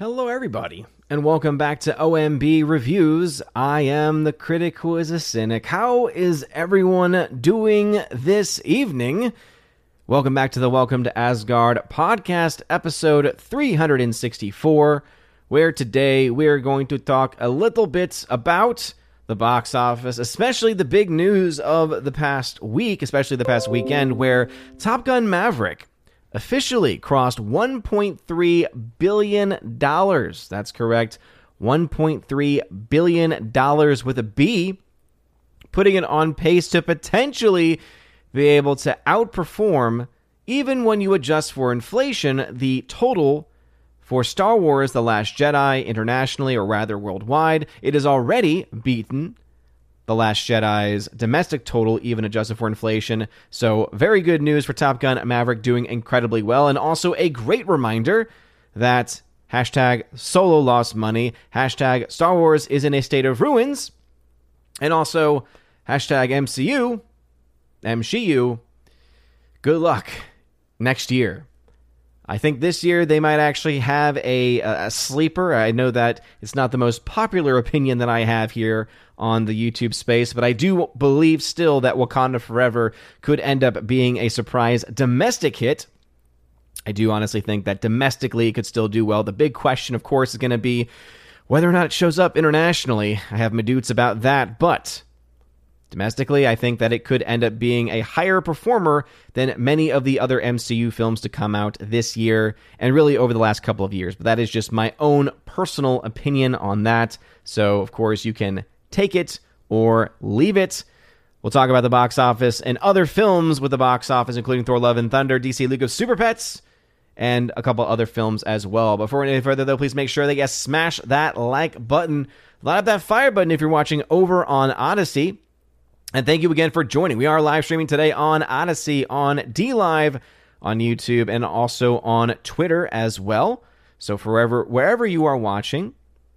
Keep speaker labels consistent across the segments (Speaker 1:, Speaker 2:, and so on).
Speaker 1: Hello, everybody, and welcome back to OMB Reviews. I am the critic who is a cynic. How is everyone doing this evening? Welcome back to the Welcome to Asgard podcast, episode 364, where today we're going to talk a little bit about the box office, especially the big news of the past week, especially the past weekend, where Top Gun Maverick officially crossed $1.3 billion. That's correct. $1.3 billion with a B, putting it on pace to potentially be able to outperform, even when you adjust for inflation, the total for Star Wars The Last Jedi internationally, or rather worldwide. It has already beaten the Last Jedi's domestic total, even adjusted for inflation. So, very good news for Top Gun Maverick doing incredibly well. And also a great reminder that hashtag solo lost money, hashtag Star Wars is in a state of ruins, and also hashtag MCU, MCU, good luck next year. I think this year they might actually have a, a sleeper. I know that it's not the most popular opinion that I have here on the YouTube space, but I do believe still that Wakanda Forever could end up being a surprise domestic hit. I do honestly think that domestically it could still do well. The big question, of course, is going to be whether or not it shows up internationally. I have my doubts about that, but Domestically, I think that it could end up being a higher performer than many of the other MCU films to come out this year and really over the last couple of years. But that is just my own personal opinion on that. So, of course, you can take it or leave it. We'll talk about the box office and other films with the box office, including Thor Love and Thunder, DC League of Super Pets, and a couple other films as well. Before any further, though, please make sure that you smash that like button, light up that fire button if you're watching over on Odysee. And thank you again for joining. We are live streaming today on Odysee, on DLive, on YouTube, and also on Twitter as well. So wherever wherever you are watching,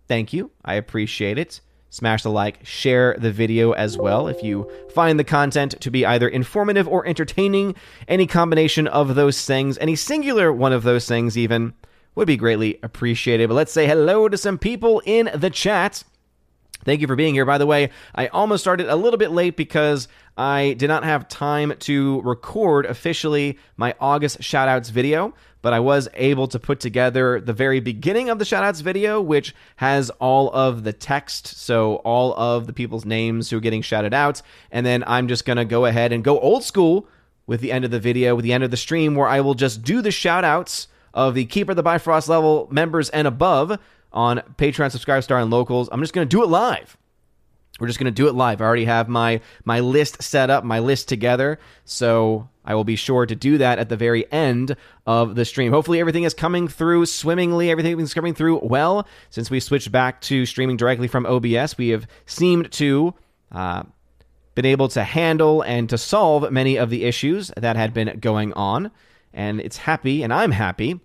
Speaker 1: thank you. I appreciate it. Smash the like, share the video as well if you find the content to be either informative or entertaining. Any combination of those things, any singular one of those things even, would be greatly appreciated. But let's say hello to some people in the chat. Thank you for being here. By the way, I almost started a little bit late because I did not have time to record officially my August shoutouts video, but I was able to put together the very beginning of the shoutouts video, which has all of the text, so all of the people's names who are getting shouted out. And then I'm just going to go ahead and go old school with the end of the video, with the end of the stream, where I will just do the shoutouts of the Keeper the Bifrost level members and above on Patreon, Subscribe Star, and Locals. I'm just going to do it live. We're just going to do it live. I already have my my list set up, my list together, so I will be sure to do that at the very end of the stream. Hopefully, everything is coming through swimmingly. Everything is coming through well. Since we switched back to streaming directly from OBS, we have seemed to uh, been able to handle and to solve many of the issues that had been going on, and it's happy, and I'm happy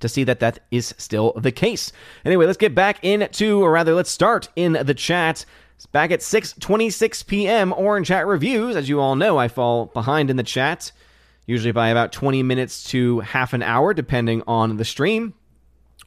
Speaker 1: to see that that is still the case. Anyway, let's get back into, or rather, let's start in the chat. It's back at 6:26 p.m. Orange Hat reviews. As you all know, I fall behind in the chat, usually by about 20 minutes to half an hour, depending on the stream.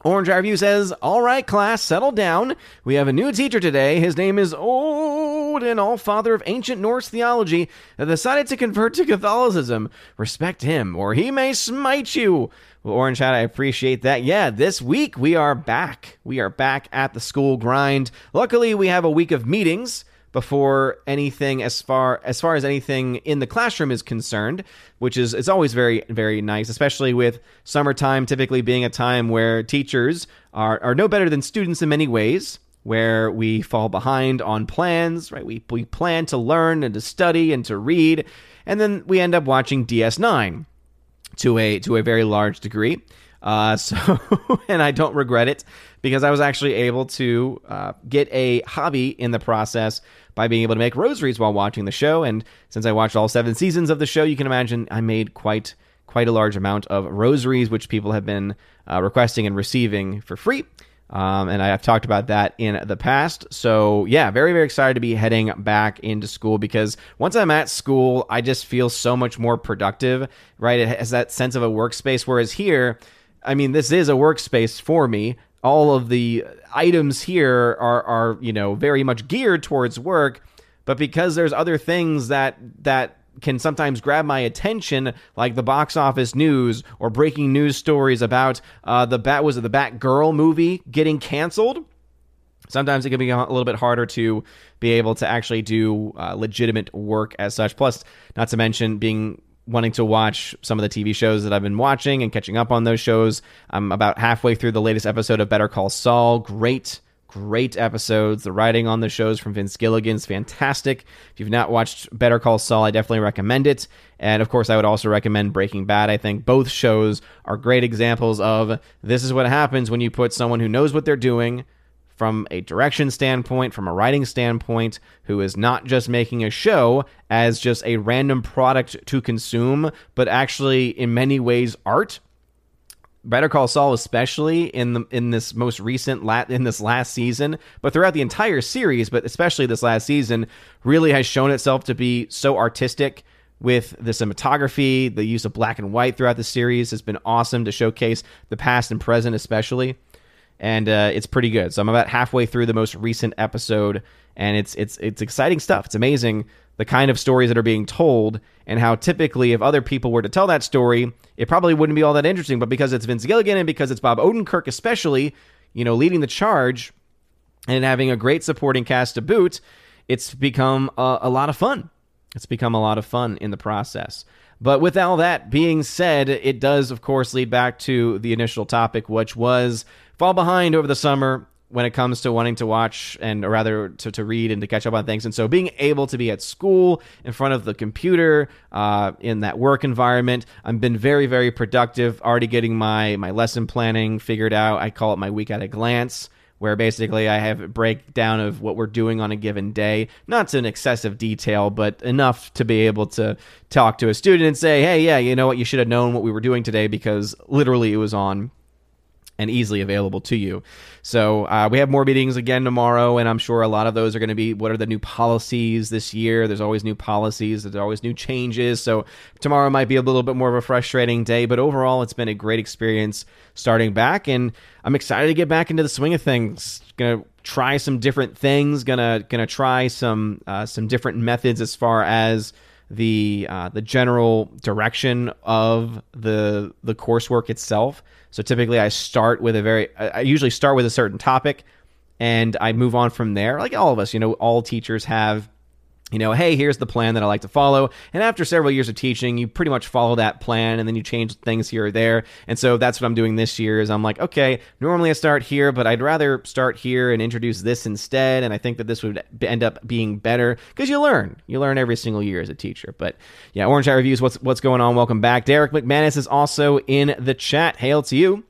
Speaker 1: Orange Eye Review says, All right, class, settle down. We have a new teacher today. His name is Odin, all father of ancient Norse theology, that decided to convert to Catholicism. Respect him, or he may smite you. Well, Orange Hat, I appreciate that. Yeah, this week we are back. We are back at the school grind. Luckily, we have a week of meetings before anything as far as far as anything in the classroom is concerned, which is it's always very very nice, especially with summertime typically being a time where teachers are are no better than students in many ways, where we fall behind on plans, right? We we plan to learn and to study and to read, and then we end up watching DS9 to a to a very large degree. Uh, so, and I don't regret it because I was actually able to uh, get a hobby in the process by being able to make rosaries while watching the show. And since I watched all seven seasons of the show, you can imagine I made quite quite a large amount of rosaries, which people have been uh, requesting and receiving for free. Um, and I've talked about that in the past. So, yeah, very, very excited to be heading back into school because once I'm at school, I just feel so much more productive, right? It has that sense of a workspace. Whereas here, I mean, this is a workspace for me, all of the items here are are you know very much geared towards work, but because there's other things that that can sometimes grab my attention, like the box office news or breaking news stories about uh, the bat was it the Batgirl movie getting canceled. Sometimes it can be a little bit harder to be able to actually do uh, legitimate work as such. Plus, not to mention being wanting to watch some of the TV shows that I've been watching and catching up on those shows. I'm about halfway through the latest episode of Better Call Saul. Great great episodes. The writing on the shows from Vince Gilligan's fantastic. If you've not watched Better Call Saul, I definitely recommend it. And of course, I would also recommend Breaking Bad. I think both shows are great examples of this is what happens when you put someone who knows what they're doing from a direction standpoint, from a writing standpoint, who is not just making a show as just a random product to consume, but actually in many ways art Better Call Saul, especially in the in this most recent lat in this last season, but throughout the entire series, but especially this last season, really has shown itself to be so artistic with the cinematography, the use of black and white throughout the series has been awesome to showcase the past and present, especially, and uh, it's pretty good. So I'm about halfway through the most recent episode, and it's it's it's exciting stuff. It's amazing the kind of stories that are being told and how typically if other people were to tell that story it probably wouldn't be all that interesting. But because it's vince gilligan and because it's bob odenkirk especially you know leading the charge and having a great supporting cast to boot it's become a, a lot of fun. It's become a lot of fun in the process. But with all that being said it does of course lead back to the initial topic which was fall behind over the summer when it comes to wanting to watch and or rather to, to read and to catch up on things. And so being able to be at school in front of the computer uh, in that work environment, I've been very, very productive, already getting my, my lesson planning figured out. I call it my week at a glance where basically I have a breakdown of what we're doing on a given day. Not to an excessive detail, but enough to be able to talk to a student and say, hey, yeah, you know what, you should have known what we were doing today because literally it was on and easily available to you. So uh, we have more meetings again tomorrow, and I'm sure a lot of those are going to be what are the new policies this year. There's always new policies, there's always new changes. So tomorrow might be a little bit more of a frustrating day, but overall, it's been a great experience starting back, and I'm excited to get back into the swing of things. Gonna try some different things. Gonna gonna try some uh, some different methods as far as the uh, the general direction of the the coursework itself. So typically, I start with a very I usually start with a certain topic, and I move on from there. Like all of us, you know, all teachers have you know, hey, here's the plan that I like to follow. And after several years of teaching, you pretty much follow that plan and then you change things here or there. And so that's what I'm doing this year is I'm like, okay, normally I start here, but I'd rather start here and introduce this instead. And I think that this would end up being better because you learn. You learn every single year as a teacher. But yeah, Orange Hat Reviews, what's what's going on? Welcome back. Derek McManus is also in the chat. Hail to you.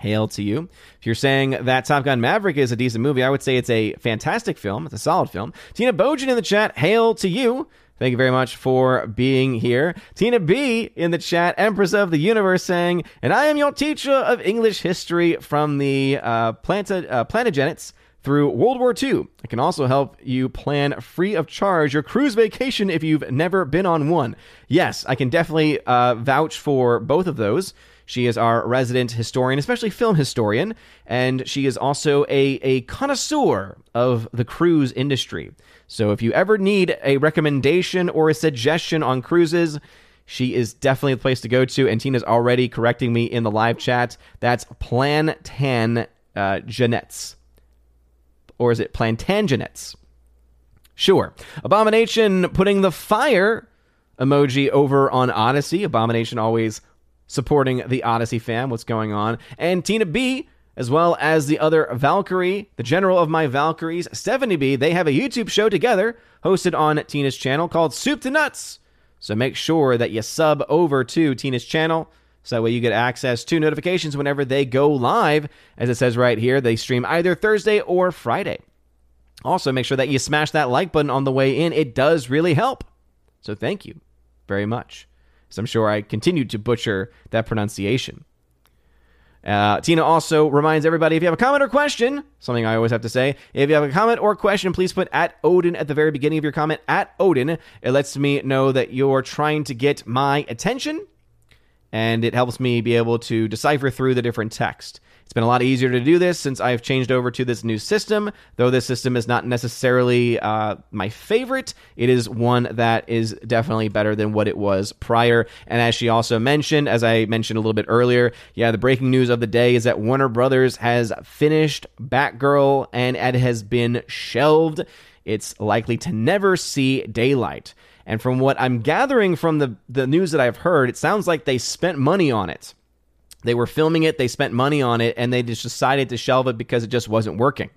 Speaker 1: Hail to you. If you're saying that Top Gun Maverick is a decent movie, I would say it's a fantastic film. It's a solid film. Tina Bojan in the chat, hail to you. Thank you very much for being here. Tina B in the chat, Empress of the Universe, saying, And I am your teacher of English history from the uh, Planta, uh, Plantagenets through World War II. I can also help you plan free of charge your cruise vacation if you've never been on one. Yes, I can definitely uh, vouch for both of those. She is our resident historian, especially film historian, and she is also a, a connoisseur of the cruise industry. So if you ever need a recommendation or a suggestion on cruises, she is definitely the place to go to. And Tina's already correcting me in the live chat. That's Plantan uh, Jeanettes. Or is it Plantangenets? Sure. Abomination putting the fire emoji over on Odysee. Abomination always supporting the Odysee fam. What's going on? And Tina B, as well as the other Valkyrie, the general of my Valkyries, Stephanie B. They have a YouTube show together hosted on Tina's channel called Soup to Nuts. So make sure that you sub over to Tina's channel. So that way you get access to notifications whenever they go live. As it says right here, they stream either Thursday or Friday. Also, make sure that you smash that like button on the way in. It does really help. So thank you very much. So I'm sure I continued to butcher that pronunciation. Uh, Tina also reminds everybody if you have a comment or question, something I always have to say, if you have a comment or question, please put at Odin at the very beginning of your comment, at Odin. It lets me know that you're trying to get my attention and it helps me be able to decipher through the different text. It's been a lot easier to do this since I've changed over to this new system. Though this system is not necessarily uh, my favorite, it is one that is definitely better than what it was prior. And as she also mentioned, as I mentioned a little bit earlier, yeah, the breaking news of the day is that Warner Brothers has finished Batgirl and it has been shelved. It's likely to never see daylight. And from what I'm gathering from the, the news that I've heard, it sounds like they spent money on it. They were filming it, they spent money on it, and they just decided to shelve it because it just wasn't working.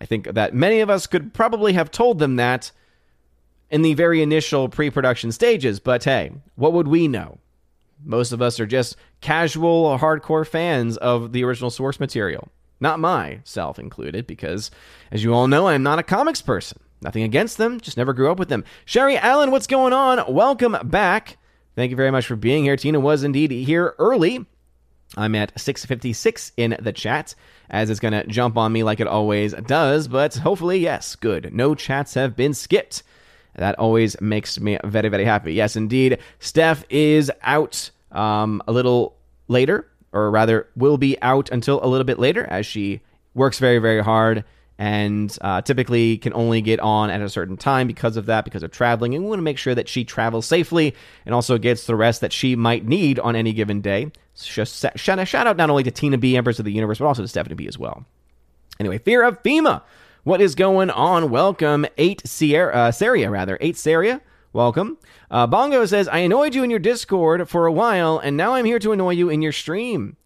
Speaker 1: I think that many of us could probably have told them that in the very initial pre production stages, but hey, what would we know? Most of us are just casual, or hardcore fans of the original source material. Not myself included, because as you all know, I'm not a comics person. Nothing against them, just never grew up with them. Sherry Allen, what's going on? Welcome back. Thank you very much for being here. Tina was indeed here early. I'm at 656 in the chat, as it's going to jump on me like it always does, but hopefully, yes, good. No chats have been skipped. That always makes me very, very happy. Yes, indeed. Steph is out um, a little later, or rather, will be out until a little bit later as she works very, very hard and uh, typically can only get on at a certain time because of that, because of traveling. And we want to make sure that she travels safely and also gets the rest that she might need on any given day. Just shout, shout out not only to Tina B, Empress of the Universe, but also to Stephanie B as well. Anyway, Fear of FEMA. What is going on? Welcome, 8 Sierra, uh, Saria, rather. 8 Saria. Welcome. Uh, Bongo says, I annoyed you in your Discord for a while, and now I'm here to annoy you in your stream.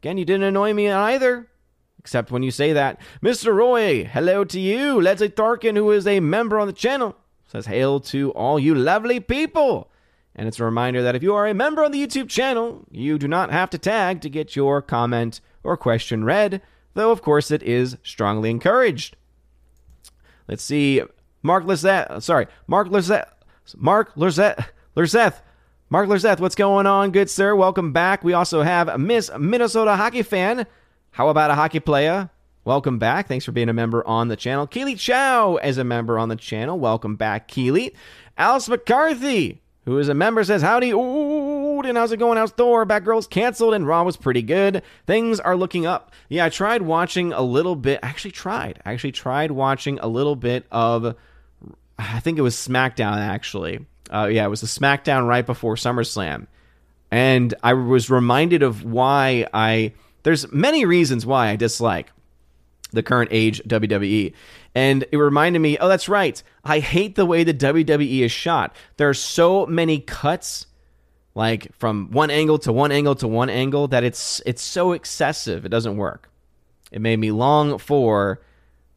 Speaker 1: Again, you didn't annoy me either. Except when you say that. Mr. Roy, hello to you. Leslie Tharkin, who is a member on the channel, says, Hail to all you lovely people. And it's a reminder that if you are a member on the YouTube channel, you do not have to tag to get your comment or question read, though, of course, it is strongly encouraged. Let's see. Mark Lizette, sorry, Mark Lizette, Mark Lizette, Lizette, Mark Lizette, what's going on, good sir? Welcome back. We also have Miss Minnesota hockey fan how about a hockey player? Welcome back. Thanks for being a member on the channel. Keely Chow as a member on the channel. Welcome back, Keely. Alice McCarthy, who is a member, says, Howdy, ooh, and how's it going outdoor? Batgirl's canceled and Raw was pretty good. Things are looking up. Yeah, I tried watching a little bit. I actually tried. I actually tried watching a little bit of, I think it was SmackDown, actually. Uh, yeah, it was the SmackDown right before SummerSlam. And I was reminded of why I there's many reasons why I dislike the current age WWE. And it reminded me, oh, that's right. I hate the way the WWE is shot. There are so many cuts, like from one angle to one angle to one angle, that it's it's so excessive. It doesn't work. It made me long for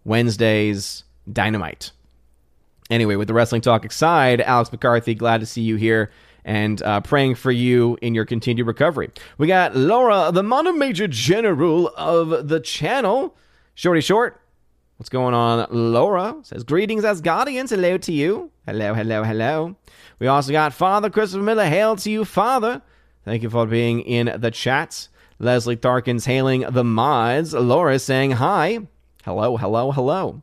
Speaker 1: Wednesday's Dynamite. Anyway, with the wrestling talk aside, Alex McCarthy, glad to see you here and uh, praying for you in your continued recovery. We got Laura, the Mono Major General of the channel. Shorty Short, what's going on? Laura says, Greetings, Asgardians. Hello to you. Hello, hello, hello. We also got Father Christopher Miller. Hail to you, Father. Thank you for being in the chats. Leslie Tharkins hailing the mods. Laura saying hi. Hello, hello, hello.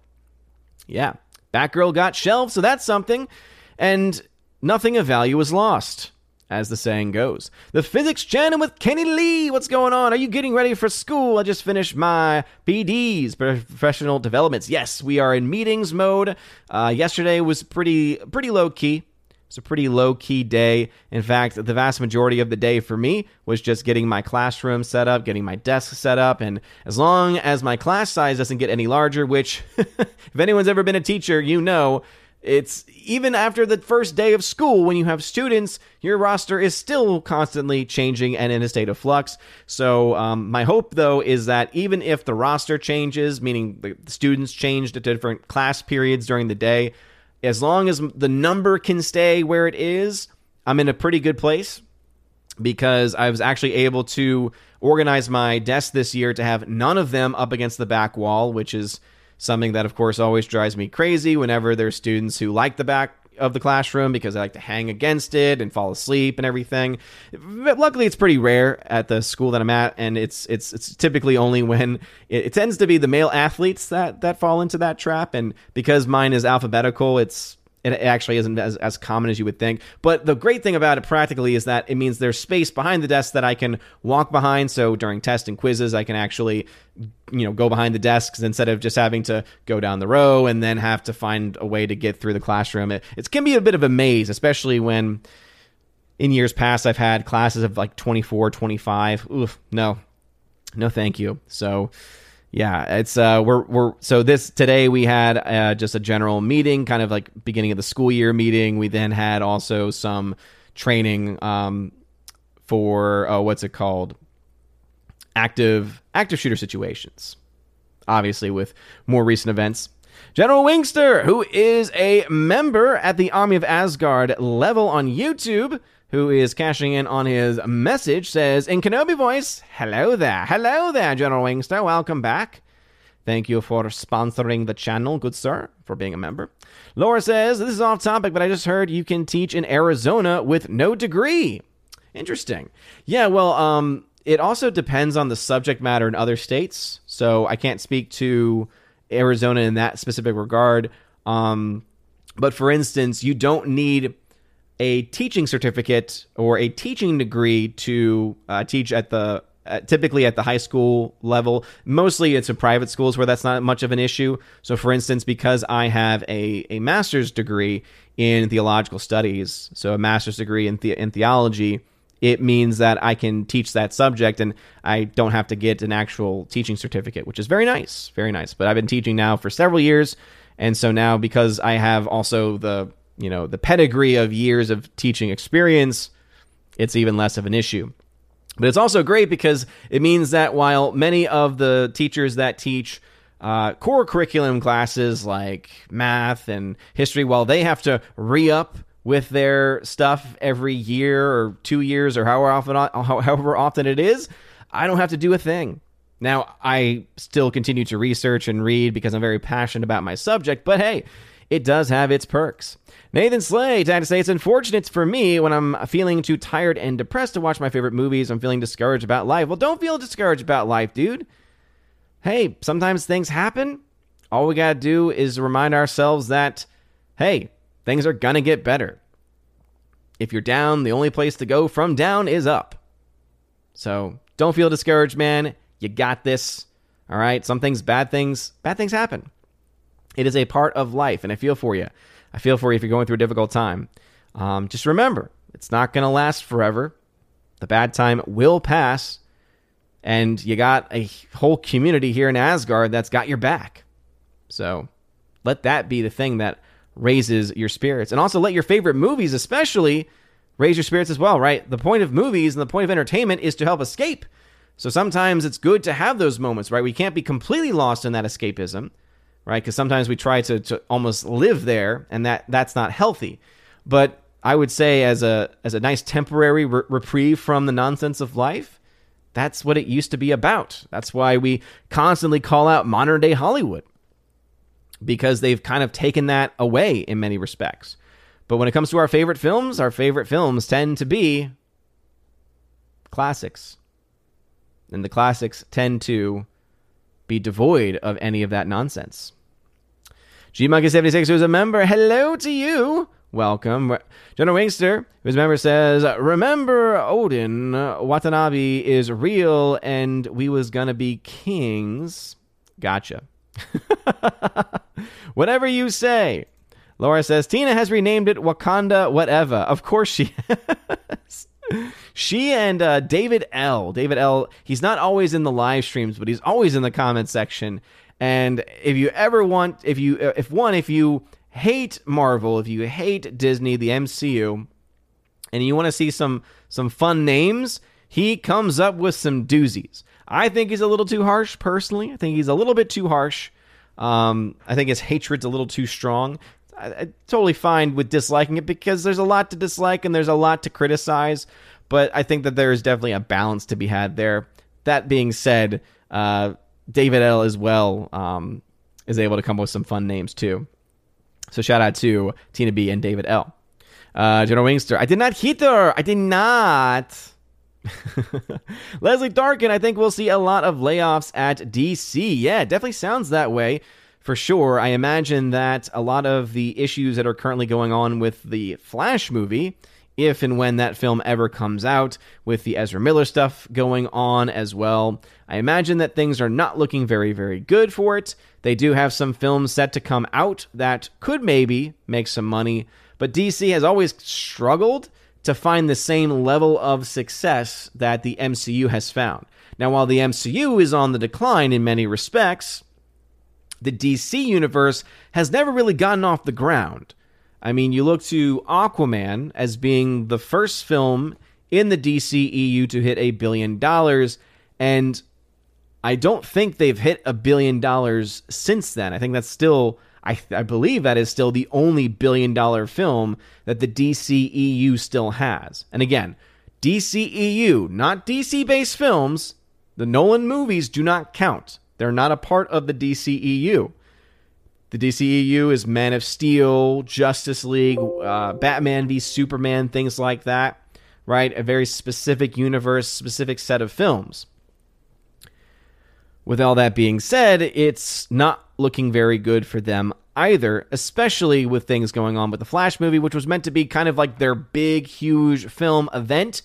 Speaker 1: Yeah. Batgirl got shelved, so that's something. And nothing of value is lost, as the saying goes. The Physics Channel with Kenny Lee. What's going on? Are you getting ready for school? I just finished my PDs, professional developments. Yes, we are in meetings mode. Uh, yesterday was pretty pretty low key. It's a pretty low key day. In fact, the vast majority of the day for me was just getting my classroom set up, getting my desk set up, and as long as my class size doesn't get any larger, which, if anyone's ever been a teacher, you know it's even after the first day of school when you have students, your roster is still constantly changing and in a state of flux. So, um, my hope though is that even if the roster changes, meaning the students changed at different class periods during the day, as long as the number can stay where it is, I'm in a pretty good place because I was actually able to organize my desk this year to have none of them up against the back wall, which is Something that, of course, always drives me crazy whenever there's students who like the back of the classroom because they like to hang against it and fall asleep and everything. But luckily, it's pretty rare at the school that I'm at, and it's it's it's typically only when it, it, tends to be the male athletes that that fall into that trap. And because mine is alphabetical, it's it actually isn't as, as common as you would think. But the great thing about it practically is that it means there's space behind the desk that I can walk behind. So during tests and quizzes, I can actually, you know, go behind the desks instead of just having to go down the row and then have to find a way to get through the classroom. It, it can be a bit of a maze, especially when in years past I've had classes of like 24, 25. Oof, no, no, thank you. So, yeah, it's uh we're we're so this today we had uh, just a general meeting, kind of like beginning of the school year meeting. We then had also some training um for uh, what's it called active active shooter situations. Obviously, with more recent events. General Wingster, who is a member at the Army of Asgard level on YouTube, who is cashing in on his message, says in Kenobi voice, Hello there. Hello there, General Wingster. Welcome back. Thank you for sponsoring the channel, good sir, for being a member. Laura says, This is off topic, but I just heard you can teach in Arizona with no degree. Interesting. Yeah, well, um, it also depends on the subject matter in other states. So I can't speak to Arizona in that specific regard. Um, but for instance, you don't need a teaching certificate or a teaching degree to uh, teach at the uh, typically at the high school level. Mostly it's in private schools where that's not much of an issue. So, for instance, because I have a, a master's degree in theological studies, so a master's degree in, the- in theology, it means that I can teach that subject and I don't have to get an actual teaching certificate, which is very nice. Very nice. But I've been teaching now for several years. And so now, because I have also the you know the pedigree of years of teaching experience, it's even less of an issue. But it's also great because it means that while many of the teachers that teach uh, core curriculum classes like math and history, while they have to re up with their stuff every year or two years or however often, however often it is, I don't have to do a thing. Now, I still continue to research and read because I'm very passionate about my subject, but hey, it does have its perks. Nathan Slade had to say it's unfortunate for me when I'm feeling too tired and depressed to watch my favorite movies. I'm feeling discouraged about life. Well, don't feel discouraged about life, dude. Hey, sometimes things happen. All we gotta do is remind ourselves that, hey, things are gonna get better. If you're down, the only place to go from down is up. So don't feel discouraged, man. You got this. All right. Some things, bad things, bad things happen. It is a part of life, and I feel for you. I feel for you if you're going through a difficult time. Um, just remember, it's not going to last forever. The bad time will pass, and you got a whole community here in Asgard that's got your back. So let that be the thing that raises your spirits. And also let your favorite movies, especially, raise your spirits as well, right? The point of movies and the point of entertainment is to help escape. So sometimes it's good to have those moments, right? We can't be completely lost in that escapism right? Because sometimes we try to, to almost live there, and that that's not healthy. But I would say, as a as a nice temporary re- reprieve from the nonsense of life, that's what it used to be about. That's why we constantly call out modern day Hollywood because they've kind of taken that away in many respects. But when it comes to our favorite films, our favorite films tend to be classics. And the classics tend to be devoid of any of that nonsense. GMonkey76, who's a member, hello to you. Welcome. General Wingster, who's a member, says, Remember Odin, Watanabe is real and we was gonna be kings. Gotcha. Whatever you say. Laura says, Tina has renamed it Wakanda whatever. Of course she has. She and uh, David L. David L. He's not always in the live streams, but he's always in the comment section. And if you ever want, if you, uh, if one, if you hate Marvel, if you hate Disney, the MCU, and you want to see some some fun names, he comes up with some doozies. I think he's a little too harsh, personally. I think he's a little bit too harsh. Um, I think his hatred's a little too strong. I, I totally fine with disliking it because there's a lot to dislike and there's a lot to criticize. But I think that there is definitely a balance to be had there. That being said, uh, David L. as well um, is able to come up with some fun names too. So shout out to Tina B and David L. Uh, General Wingster, I did not hit her. I did not. Leslie Darkin, I think we'll see a lot of layoffs at DC. Yeah, definitely sounds that way. for sure. I imagine that a lot of the issues that are currently going on with the Flash movie, if and when that film ever comes out, with the Ezra Miller stuff going on as well, I imagine that things are not looking very, very good for it. They do have some films set to come out that could maybe make some money, but DC has always struggled to find the same level of success that the MCU has found. Now, while the MCU is on the decline in many respects, the DC universe has never really gotten off the ground. I mean, you look to Aquaman as being the first film in the DCEU to hit a billion dollars, and I don't think they've hit a billion dollars since then. I think that's still, I, I believe that is still the only billion dollar film that the DCEU still has. And again, DCEU, not DC based films, the Nolan movies do not count. They're not a part of the DCEU. The DCEU is Man of Steel, Justice League, uh, Batman v Superman, things like that, right? A very specific universe, specific set of films. With all that being said, it's not looking very good for them either, especially with things going on with the Flash movie, which was meant to be kind of like their big, huge film event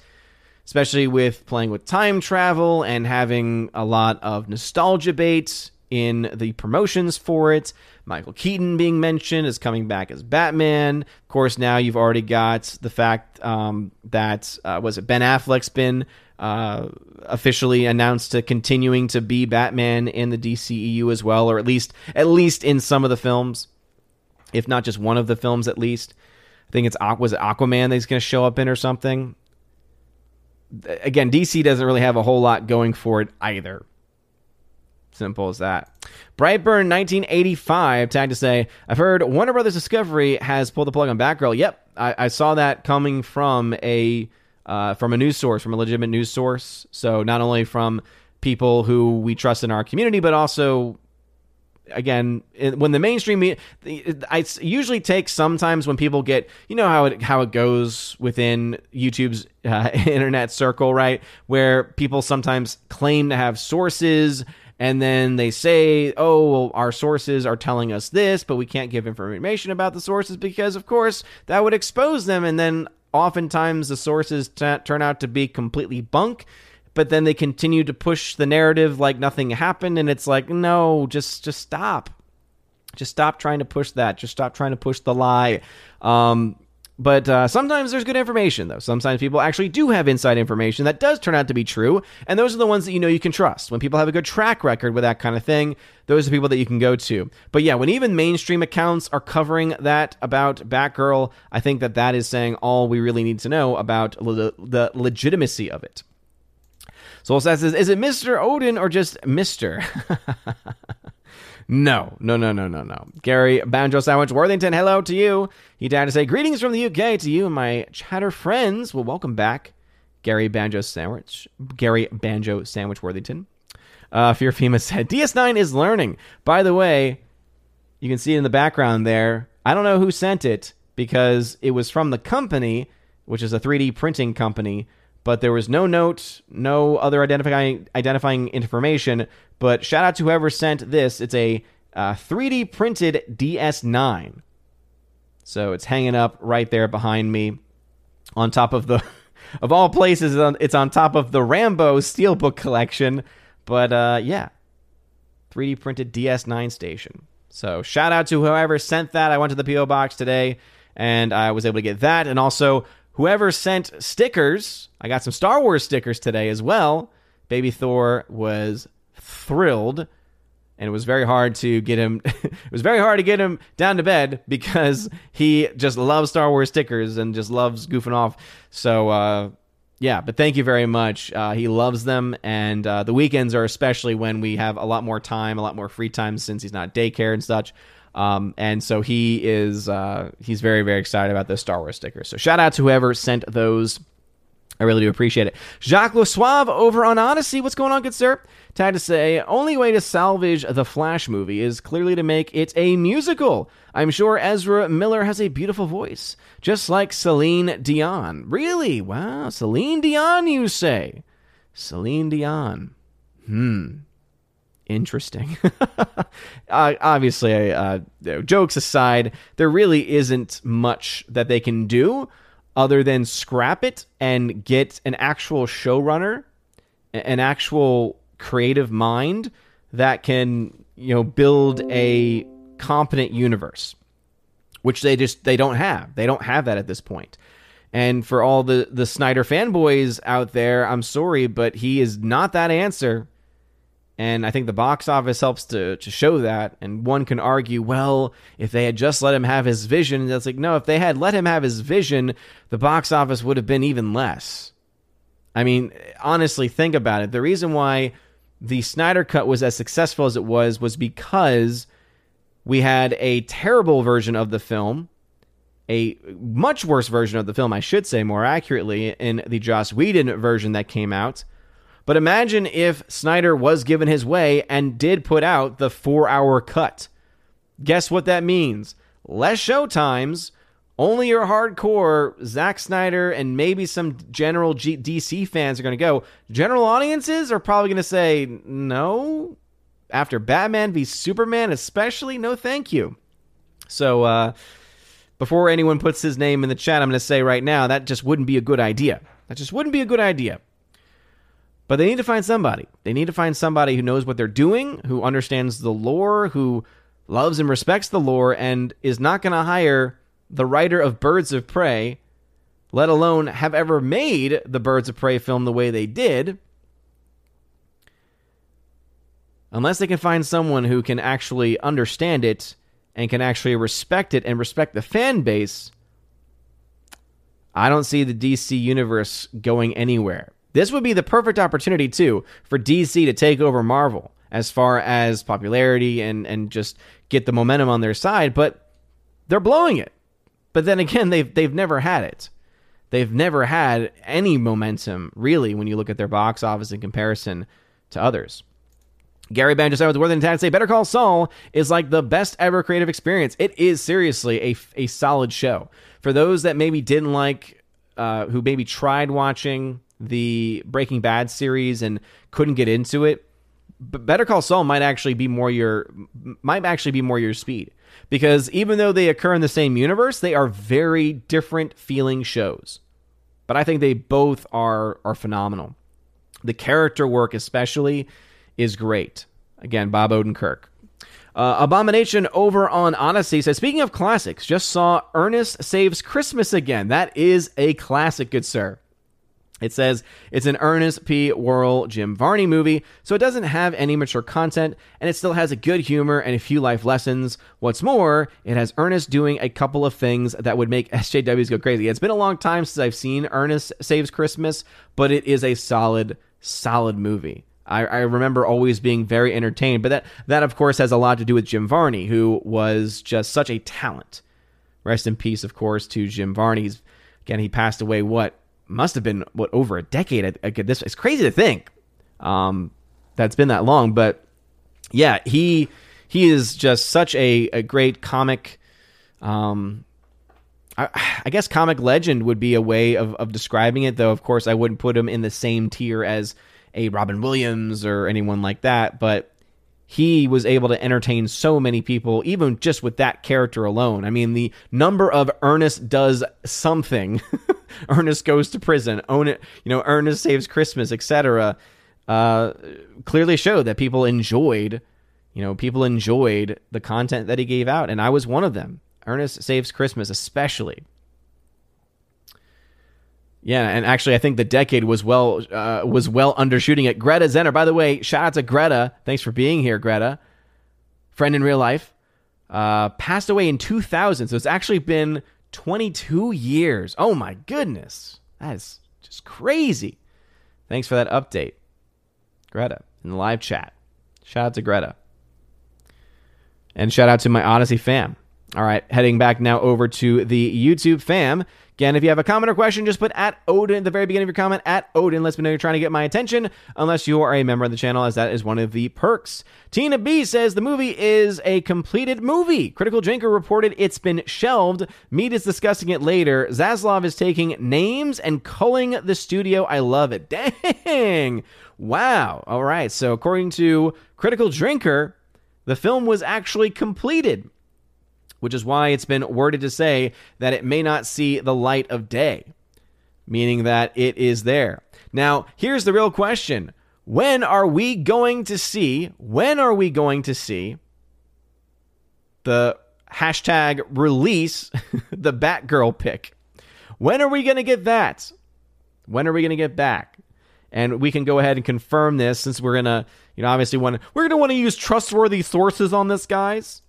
Speaker 1: especially with playing with time travel and having a lot of nostalgia baits in the promotions for it. Michael Keaton being mentioned as coming back as Batman. Of course, now you've already got the fact um, that uh, was it Ben Affleck's been uh, officially announced to continuing to be Batman in the DCEU as well, or at least at least in some of the films, if not just one of the films at least. I think it's was it Aquaman that he's going to show up in or something again, DC doesn't really have a whole lot going for it either. Simple as that. Brightburn 1985 tagged to say, I've heard Warner Brothers Discovery has pulled the plug on Batgirl. Yep, I, I saw that coming from a uh, from a news source, from a legitimate news source. So not only from people who we trust in our community, but also again when the mainstream I usually take sometimes when people get you know how it how it goes within YouTube's uh, internet circle right where people sometimes claim to have sources and then they say oh well, our sources are telling us this but we can't give information about the sources because of course that would expose them. And then oftentimes the sources t- turn out to be completely bunk but then they continue to push the narrative like nothing happened. And it's like no just just stop. Just stop trying to push that. Just stop trying to push the lie. Um, but uh, sometimes there's good information though sometimes people actually do have inside information that does turn out to be true and those are the ones that you know you can trust when people have a good track record with that kind of thing those are people that you can go to but yeah when even mainstream accounts are covering that about batgirl i think that that is saying all we really need to know about le- the legitimacy of it Soul says, is it Mr. Odin or just Mr.? no, no, no, no, no, no. Gary Banjo Sandwich Worthington, hello to you. He died to say, greetings from the UK to you and my chatter friends. Well, welcome back, Gary Banjo Sandwich. Gary Banjo Sandwich Worthington. Uh, Fear FEMA said, DS9 is learning. By the way, you can see it in the background there. I don't know who sent it because it was from the company, which is a 3D printing company but there was no note, no other identifying identifying information. But shout out to whoever sent this. It's a uh, 3D printed DS9. So it's hanging up right there behind me, on top of the, of all places, it's on top of the Rambo Steelbook collection. But uh, yeah, 3D printed DS9 station. So shout out to whoever sent that. I went to the PO box today, and I was able to get that, and also whoever sent stickers, I got some Star Wars stickers today as well. Baby Thor was thrilled, and it was very hard to get him. it was very hard to get him down to bed because he just loves Star Wars stickers and just loves goofing off. So uh, yeah, but thank you very much. Uh, he loves them, and uh, the weekends are especially when we have a lot more time, a lot more free time since he's not daycare and such. Um, and so he is uh, he's very very excited about those Star Wars stickers. So shout out to whoever sent those. I really do appreciate it. Jacques Le Suave over on Odysee. What's going on, good sir? Time to say, only way to salvage the Flash movie is clearly to make it a musical. I'm sure Ezra Miller has a beautiful voice, just like Celine Dion. Really? Wow, Celine Dion, you say? Celine Dion. Hmm. Interesting. uh, obviously, uh, jokes aside, there really isn't much that they can do other than scrap it and get an actual showrunner, an actual creative mind that can, you know, build a competent universe, which they just they don't have. They don't have that at this point. And for all the the Snyder fanboys out there, I'm sorry, but he is not that answer. And I think the box office helps to, to show that. And one can argue, well, if they had just let him have his vision, that's like, no, if they had let him have his vision, the box office would have been even less. I mean, honestly, think about it. The reason why the Snyder Cut was as successful as it was was because we had a terrible version of the film, a much worse version of the film, I should say more accurately, in the Joss Whedon version that came out but imagine if Snyder was given his way and did put out the four hour cut. Guess what that means? Less show times. Only your hardcore Zack Snyder and maybe some general G- DC fans are going to go. General audiences are probably going to say, no. After Batman v Superman, especially, no thank you. So, uh, before anyone puts his name in the chat, I'm going to say right now that just wouldn't be a good idea. That just wouldn't be a good idea. But they need to find somebody. They need to find somebody who knows what they're doing, who understands the lore, who loves and respects the lore, and is not going to hire the writer of Birds of Prey, let alone have ever made the Birds of Prey film the way they did. Unless they can find someone who can actually understand it and can actually respect it and respect the fan base, I don't see the DC universe going anywhere. This would be the perfect opportunity, too, for DC to take over Marvel as far as popularity and, and just get the momentum on their side, but they're blowing it. But then again, they've, they've never had it. They've never had any momentum, really, when you look at their box office in comparison to others. Gary Banjo Sandwich Worthington Tag say Better Call Saul is like the best ever creative experience. It is seriously a, a solid show. For those that maybe didn't like, uh, who maybe tried watching the Breaking Bad series and couldn't get into it, but Better Call Saul might actually be more your might actually be more your speed because even though they occur in the same universe, they are very different feeling shows. But I think they both are are phenomenal. The character work especially is great. Again, Bob Odenkirk. Uh, Abomination over on Odysee says, speaking of classics, just saw Ernest Saves Christmas again. That is a classic, good sir. It says it's an Ernest P. Worrell Jim Varney movie, so it doesn't have any mature content, and it still has a good humor and a few life lessons. What's more, it has Ernest doing a couple of things that would make SJWs go crazy. It's been a long time since I've seen Ernest Saves Christmas, but it is a solid, solid movie. I, I remember always being very entertained, but that, that, of course, has a lot to do with Jim Varney, who was just such a talent. Rest in peace, of course, to Jim Varney. Again, he passed away, what, must have been what over a decade. This it's crazy to think um, that's been that long, but yeah, he he is just such a, a great comic. Um, I, I, guess comic legend would be a way of, of describing it, though. Of course, I wouldn't put him in the same tier as a Robin Williams or anyone like that. But he was able to entertain so many people, even just with that character alone. I mean, the number of Ernest does something, Ernest goes to prison, own it, you know, Ernest saves Christmas, etc. Uh, clearly showed that people enjoyed, you know, people enjoyed the content that he gave out, and I was one of them. Ernest saves Christmas, especially. Yeah, and actually, I think the decade was well uh, was well undershooting it. Greta Zenner, by the way, shout out to Greta. Thanks for being here, Greta. Friend in real life, uh, passed away in 2000. So it's actually been 22 years. Oh my goodness, that is just crazy. Thanks for that update, Greta, in the live chat. Shout out to Greta, and shout out to my Odysee fam. All right, heading back now over to the YouTube fam. Again, if you have a comment or question, just put at Odin at the very beginning of your comment. At Odin lets me know you're trying to get my attention, unless you are a member of the channel, as that is one of the perks. Tina B says the movie is a completed movie. Critical Drinker reported it's been shelved. Meat is discussing it later. Zaslav is taking names and culling the studio. I love it. Dang. Wow. All right. So, according to Critical Drinker, the film was actually completed, which is why it's been worded to say that it may not see the light of day, meaning that it is there. Now, here's the real question when are we going to see, when are we going to see the hashtag release the Batgirl pick? When are we going to get that? When are we going to get back? And we can go ahead and confirm this since we're going to, you know, obviously want to. we're going to want to use trustworthy sources on this, guys.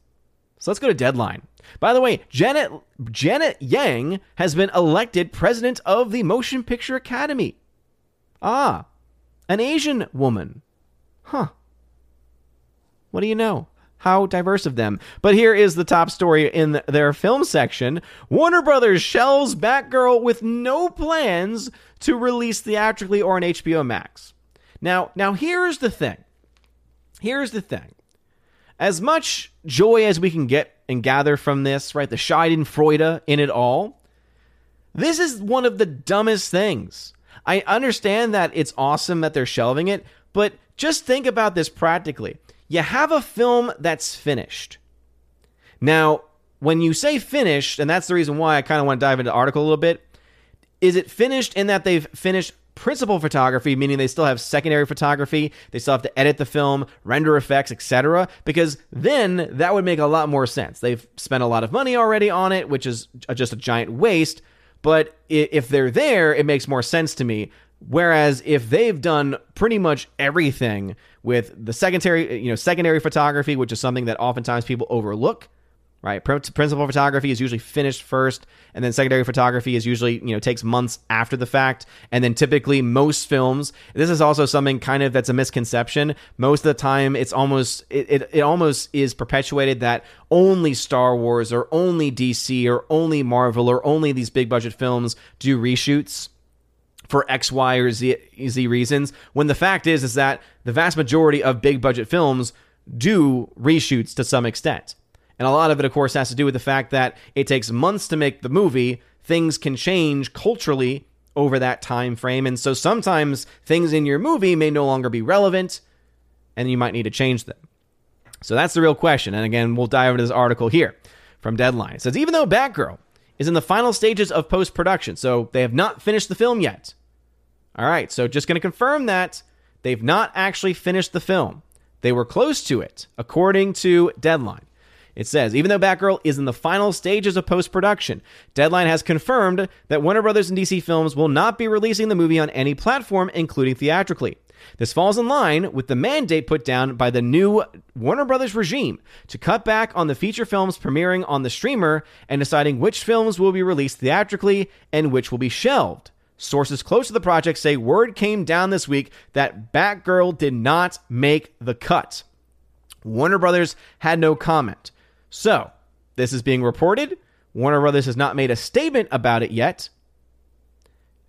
Speaker 1: So let's go to deadline. By the way, Janet Janet Yang has been elected president of the Motion Picture Academy. Ah, an Asian woman. Huh. What do you know? How diverse of them. But here is the top story in their film section Warner Brothers shelves Batgirl with no plans to release theatrically or on HBO Max. Now, now here's the thing. Here's the thing. As much joy as we can get and gather from this, right? The Schadenfreude in it all. This is one of the dumbest things I understand that it's awesome that they're shelving it, but just think about this practically. You have a film that's finished. Now, when you say finished, and that's the reason why I kind of want to dive into the article a little bit, is it finished in that they've finished principal photography, meaning they still have secondary photography, they still have to edit the film, render effects, etc. Because then that would make a lot more sense. They've spent a lot of money already on it, which is just a giant waste. But if they're there, it makes more sense to me. Whereas if they've done pretty much everything with the secondary, you know, secondary photography, which is something that oftentimes people overlook, right? Principal photography is usually finished first, and then secondary photography is usually, you know, takes months after the fact. And then typically most films, this is also something kind of that's a misconception. Most of the time, it's almost, it, it, it almost is perpetuated that only Star Wars or only DC or only Marvel or only these big budget films do reshoots for X, Y, or Z, Z reasons. When the fact is, is that the vast majority of big budget films do reshoots to some extent. And a lot of it, of course, has to do with the fact that it takes months to make the movie. Things can change culturally over that time frame. And so sometimes things in your movie may no longer be relevant and you might need to change them. So that's the real question. And again, we'll dive into this article here from Deadline. It says even though Batgirl is in the final stages of post production, so they have not finished the film yet. All right, so just going to confirm that they've not actually finished the film. They were close to it, according to Deadline. It says, even though Batgirl is in the final stages of post production, Deadline has confirmed that Warner Brothers and DC Films will not be releasing the movie on any platform, including theatrically. This falls in line with the mandate put down by the new Warner Brothers regime to cut back on the feature films premiering on the streamer and deciding which films will be released theatrically and which will be shelved. Sources close to the project say word came down this week that Batgirl did not make the cut. Warner Brothers had no comment. So, this is being reported. Warner Brothers has not made a statement about it yet.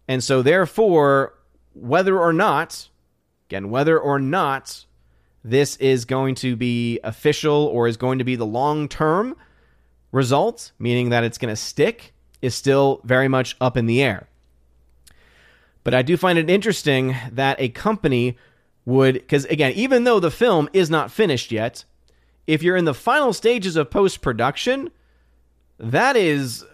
Speaker 1: And so, therefore, whether or not, again, whether or not this is going to be official or is going to be the long term result, meaning that it's going to stick, is still very much up in the air. But I do find it interesting that a company would, because again, even though the film is not finished yet, if you're in the final stages of post production, that is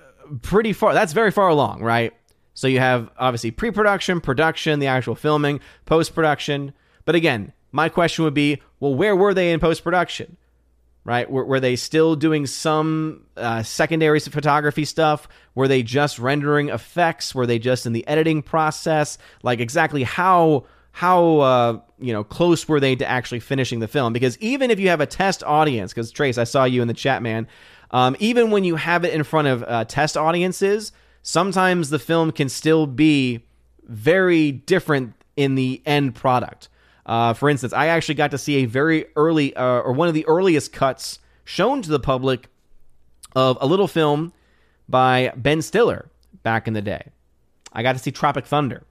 Speaker 1: pretty far. That's very far along, right? So you have obviously pre production, production, the actual filming, post production. But again, my question would be well, where were they in post production? Right? Were, were, they still doing some uh, secondary photography stuff? Were they just rendering effects? Were they just in the editing process? Like exactly how how uh, you know close were they to actually finishing the film? Because even if you have a test audience, because Trace, I saw you in the chat, man. Um, even when you have it in front of uh, test audiences, sometimes the film can still be very different in the end product. Uh, for instance, I actually got to see a very early, uh, or one of the earliest cuts shown to the public of a little film by Ben Stiller back in the day. I got to see Tropic Thunder.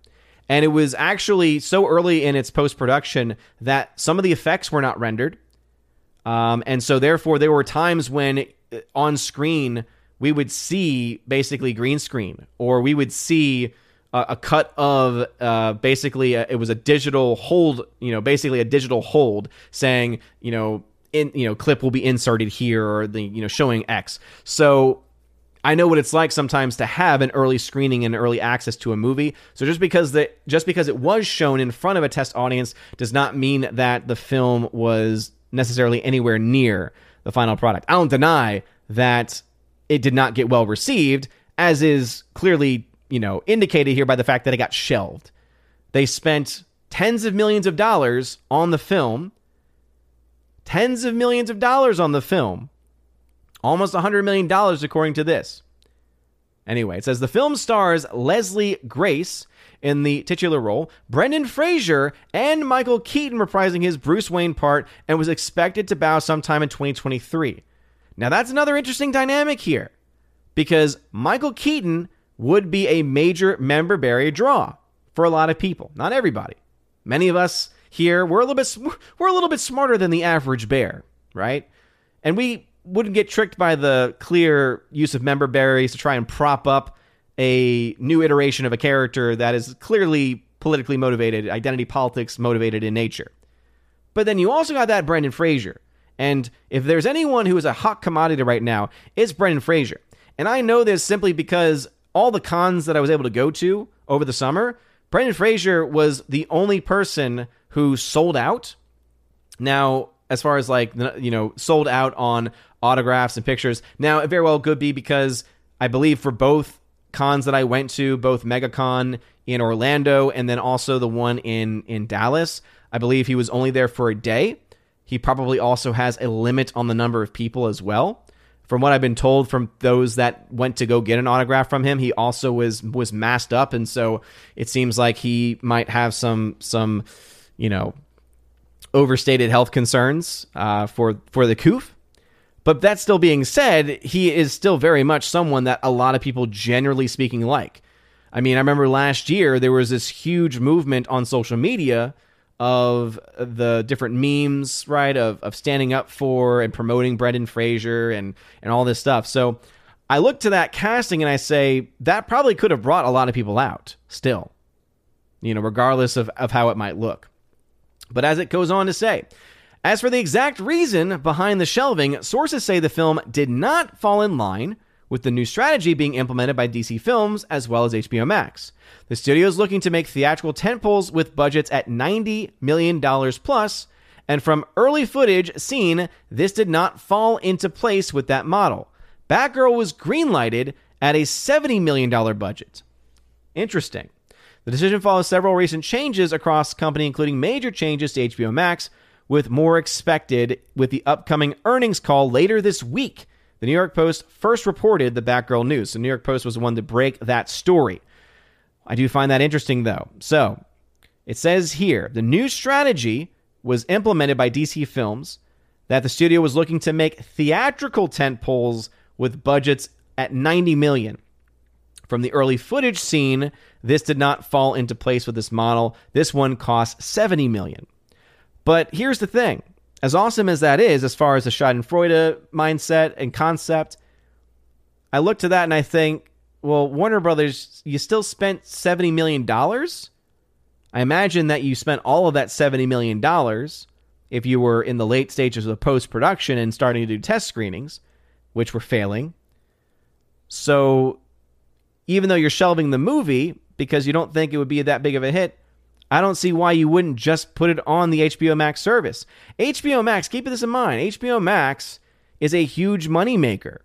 Speaker 1: And it was actually so early in its post production that some of the effects were not rendered. Um, and so, therefore, there were times when uh, on screen we would see basically green screen, or we would see a, a cut of uh, basically a, it was a digital hold, you know, basically a digital hold saying, you know, in you know, clip will be inserted here or the you know showing X. So I know what it's like sometimes to have an early screening and early access to a movie. So just because the just because it was shown in front of a test audience does not mean that the film was necessarily anywhere near the final product. I don't deny that it did not get well received, as is clearly, you know, indicated here by the fact that it got shelved. They spent tens of millions of dollars on the film. Tens of millions of dollars on the film Almost $100 million, according to this. Anyway, it says the film stars Leslie Grace in the titular role, Brendan Fraser, and Michael Keaton reprising his Bruce Wayne part, and was expected to bow sometime in 2023. Now, that's another interesting dynamic here, because Michael Keaton would be a major member berry draw for a lot of people. Not everybody. Many of us here, we're a little bit we're a little bit smarter than the average bear, right? And we wouldn't get tricked by the clear use of member berries to try and prop up a new iteration of a character that is clearly politically motivated, identity politics motivated in nature. But then you also got that Brendan Fraser. And if there's anyone who is a hot commodity right now, it's Brendan Fraser. And I know this simply because all the cons that I was able to go to over the summer, Brendan Fraser was the only person who sold out. Now, as far as like you know sold out on autographs and pictures. Now it very well could be because I believe for both cons that I went to, both MegaCon in Orlando and then also the one in in Dallas, I believe he was only there for a day. He probably also has a limit on the number of people as well. From what I've been told from those that went to go get an autograph from him, he also was was masked up, and so it seems like he might have some some you know overstated health concerns uh, for for the coof. But that still being said, he is still very much someone that a lot of people, generally speaking, like. I mean, I remember last year there was this huge movement on social media of the different memes, right, of, of standing up for and promoting Brendan Fraser and, and all this stuff. So I look to that casting and I say that probably could have brought a lot of people out still, you know, regardless of, of how it might look. But as it goes on to say, as for the exact reason behind the shelving, sources say the film did not fall in line with the new strategy being implemented by DC Films as well as HBO Max. The studio is looking to make theatrical tentpoles with budgets at $90 million plus, and from early footage seen, this did not fall into place with that model. Batgirl was greenlighted at a $70 million budget. Interesting. The decision follows several recent changes across the company, including major changes to HBO Max, with more expected with the upcoming earnings call later this week. The New York Post first reported the Batgirl news. The New York Post was the one to break that story. I do find that interesting, though. So, it says here the new strategy was implemented by DC Films that the studio was looking to make theatrical tent poles with budgets at 90 million. From the early footage seen, this did not fall into place with this model. This one cost 70 million. But here's the thing. As awesome as that is, as far as the Schadenfreude mindset and concept, I look to that and I think, well, Warner Brothers, you still spent $70 million? I imagine that you spent all of that $70 million if you were in the late stages of post production and starting to do test screenings, which were failing. So even though you're shelving the movie because you don't think it would be that big of a hit, I don't see why you wouldn't just put it on the HBO Max service. HBO Max, keep this in mind. HBO Max is a huge moneymaker.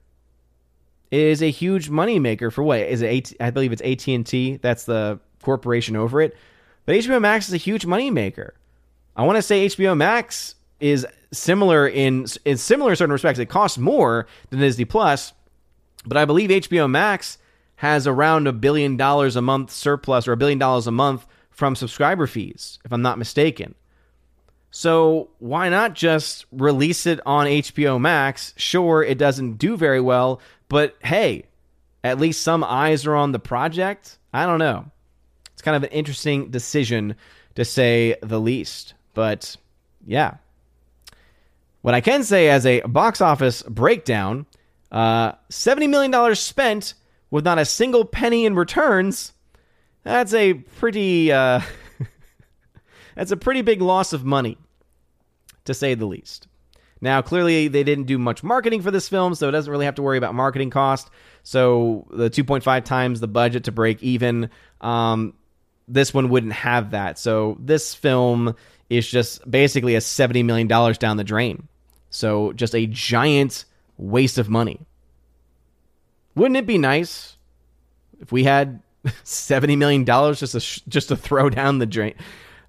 Speaker 1: It is a huge moneymaker for what? Is it I believe it's AT&T, that's the corporation over it. But HBO Max is a huge moneymaker. I want to say HBO Max is similar in in similar in certain respects. It costs more than Disney Plus, but I believe HBO Max has around a billion dollars a month surplus or a billion dollars a month from subscriber fees, if I'm not mistaken. So why not just release it on HBO Max? Sure, it doesn't do very well, but hey, at least some eyes are on the project. I don't know. It's kind of an interesting decision to say the least. But yeah. What I can say as a box office breakdown uh, $70 million spent with not a single penny in returns. That's a pretty uh, that's a pretty big loss of money, to say the least. Now, clearly, they didn't do much marketing for this film, so it doesn't really have to worry about marketing cost. So the 2.5 times the budget to break even. Um, this one wouldn't have that. So this film is just basically a $70 million down the drain. So just a giant waste of money. Wouldn't it be nice if we had $70 million just to, just to throw down the drain?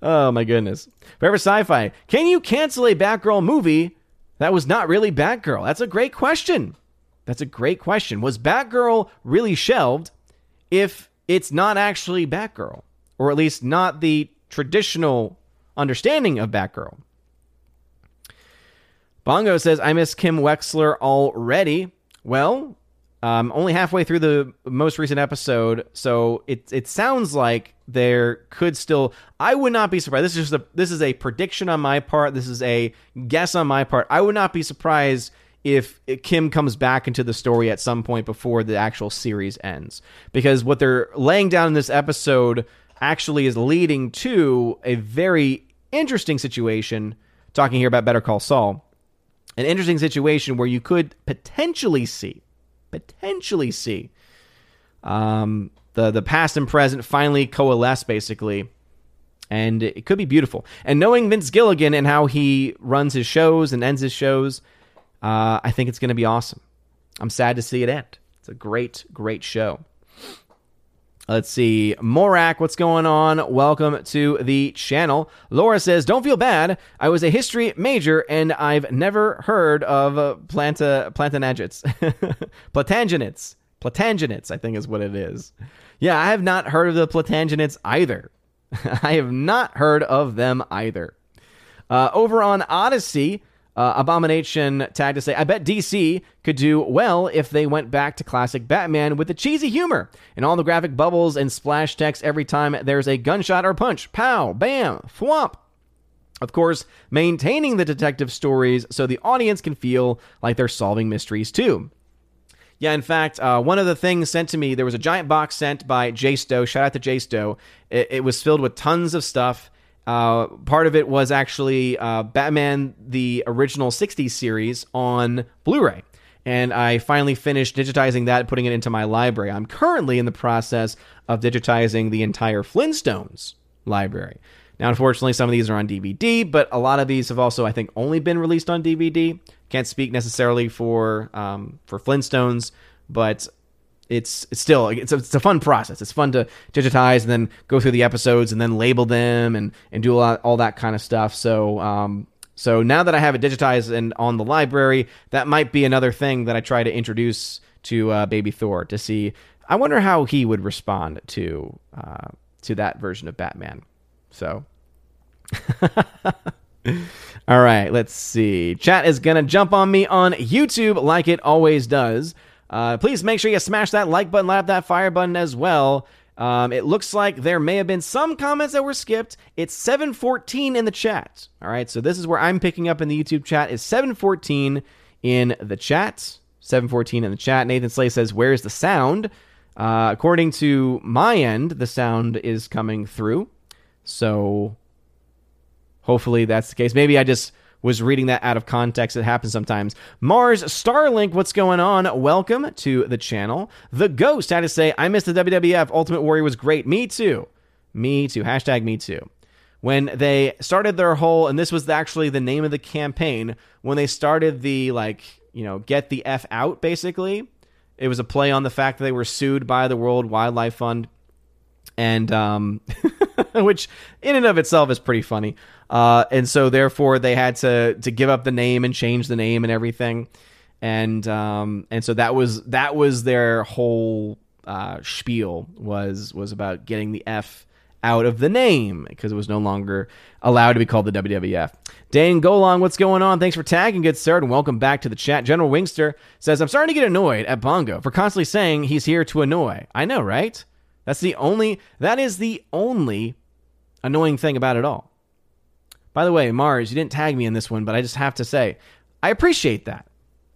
Speaker 1: Oh my goodness. Forever Sci Fi, can you cancel a Batgirl movie that was not really Batgirl? That's a great question. That's a great question. Was Batgirl really shelved if it's not actually Batgirl? Or at least not the traditional understanding of Batgirl? Bongo says, I miss Kim Wexler already. Well, um, only halfway through the most recent episode, so it it sounds like there could still. I would not be surprised. This is just a this is a prediction on my part. This is a guess on my part. I would not be surprised if Kim comes back into the story at some point before the actual series ends, because what they're laying down in this episode actually is leading to a very interesting situation. Talking here about Better Call Saul, an interesting situation where you could potentially see potentially see. Um, the the past and present finally coalesce basically and it could be beautiful. And knowing vince gilligan and how he runs his shows and ends his shows uh, i think it's going to be awesome. I'm sad to see it end. It's a great great show Let's see. Morak, what's going on? Welcome to the channel. Laura says, Don't feel bad. I was a history major and I've never heard of uh, planta, plantanagets. Platangenites. Platangenites, I think is what it is. Yeah, I have not heard of the Platangenites either. I have not heard of them either. Uh, over on Odysee, uh, Abomination tag to say, I bet DC could do well if they went back to classic Batman with the cheesy humor and all the graphic bubbles and splash text every time there's a gunshot or punch. Pow, bam, thwomp. Of course, maintaining the detective stories so the audience can feel like they're solving mysteries too. Yeah, in fact, uh, one of the things sent to me, there was a giant box sent by Jay Stowe. Shout out to Jay Stowe. It, it was filled with tons of stuff uh, part of it was actually uh, Batman, the original 60s series on Blu ray. And I finally finished digitizing that, putting it into my library. I'm currently in the process of digitizing the entire Flintstones library. Now, unfortunately, some of these are on DVD, but a lot of these have also, I think, only been released on DVD. Can't speak necessarily for um, for Flintstones, but it's it's still it's a, it's a fun process. It's fun to digitize and then go through the episodes and then label them and and do lot, all that kind of stuff. So um, so now that I have it digitized and on the library, that might be another thing that I try to introduce to uh, Baby Thor to see. I wonder how he would respond to uh, to that version of Batman. So. All right, let's see. Chat is going to jump on me on YouTube like it always does. Uh, please make sure you smash that like button, light up that fire button as well. Um, it looks like there may have been some comments that were skipped. It's 714 in the chat. All right, so this is where I'm picking up in the YouTube chat is 714 in the chat. 714 in the chat. Nathan Slay says, "Where's the sound?" Uh, according to my end, the sound is coming through. So hopefully that's the case. Maybe I just was reading that out of context. It happens sometimes. Mars Starlink, what's going on? Welcome to the channel. The Ghost had to say, I missed the WWF. Ultimate Warrior was great. Me too. Me too. Hashtag me too. When they started their whole, and this was actually the name of the campaign, when they started the, like, you know, get the F out, basically, it was a play on the fact that they were sued by the World Wildlife Fund and um, which in and of itself is pretty funny. Uh, and so therefore they had to to give up the name and change the name and everything, and um, and so that was that was their whole uh, spiel was was about getting the F out of the name because it was no longer allowed to be called the WWF. Dane Golong, what's going on? Thanks for tagging, good sir, and welcome back to the chat. General Wingster says, I'm starting to get annoyed at Bongo for constantly saying he's here to annoy. I know, right? That's the only that is the only annoying thing about it all. By the way, Mars, you didn't tag me in this one, but I just have to say, I appreciate that.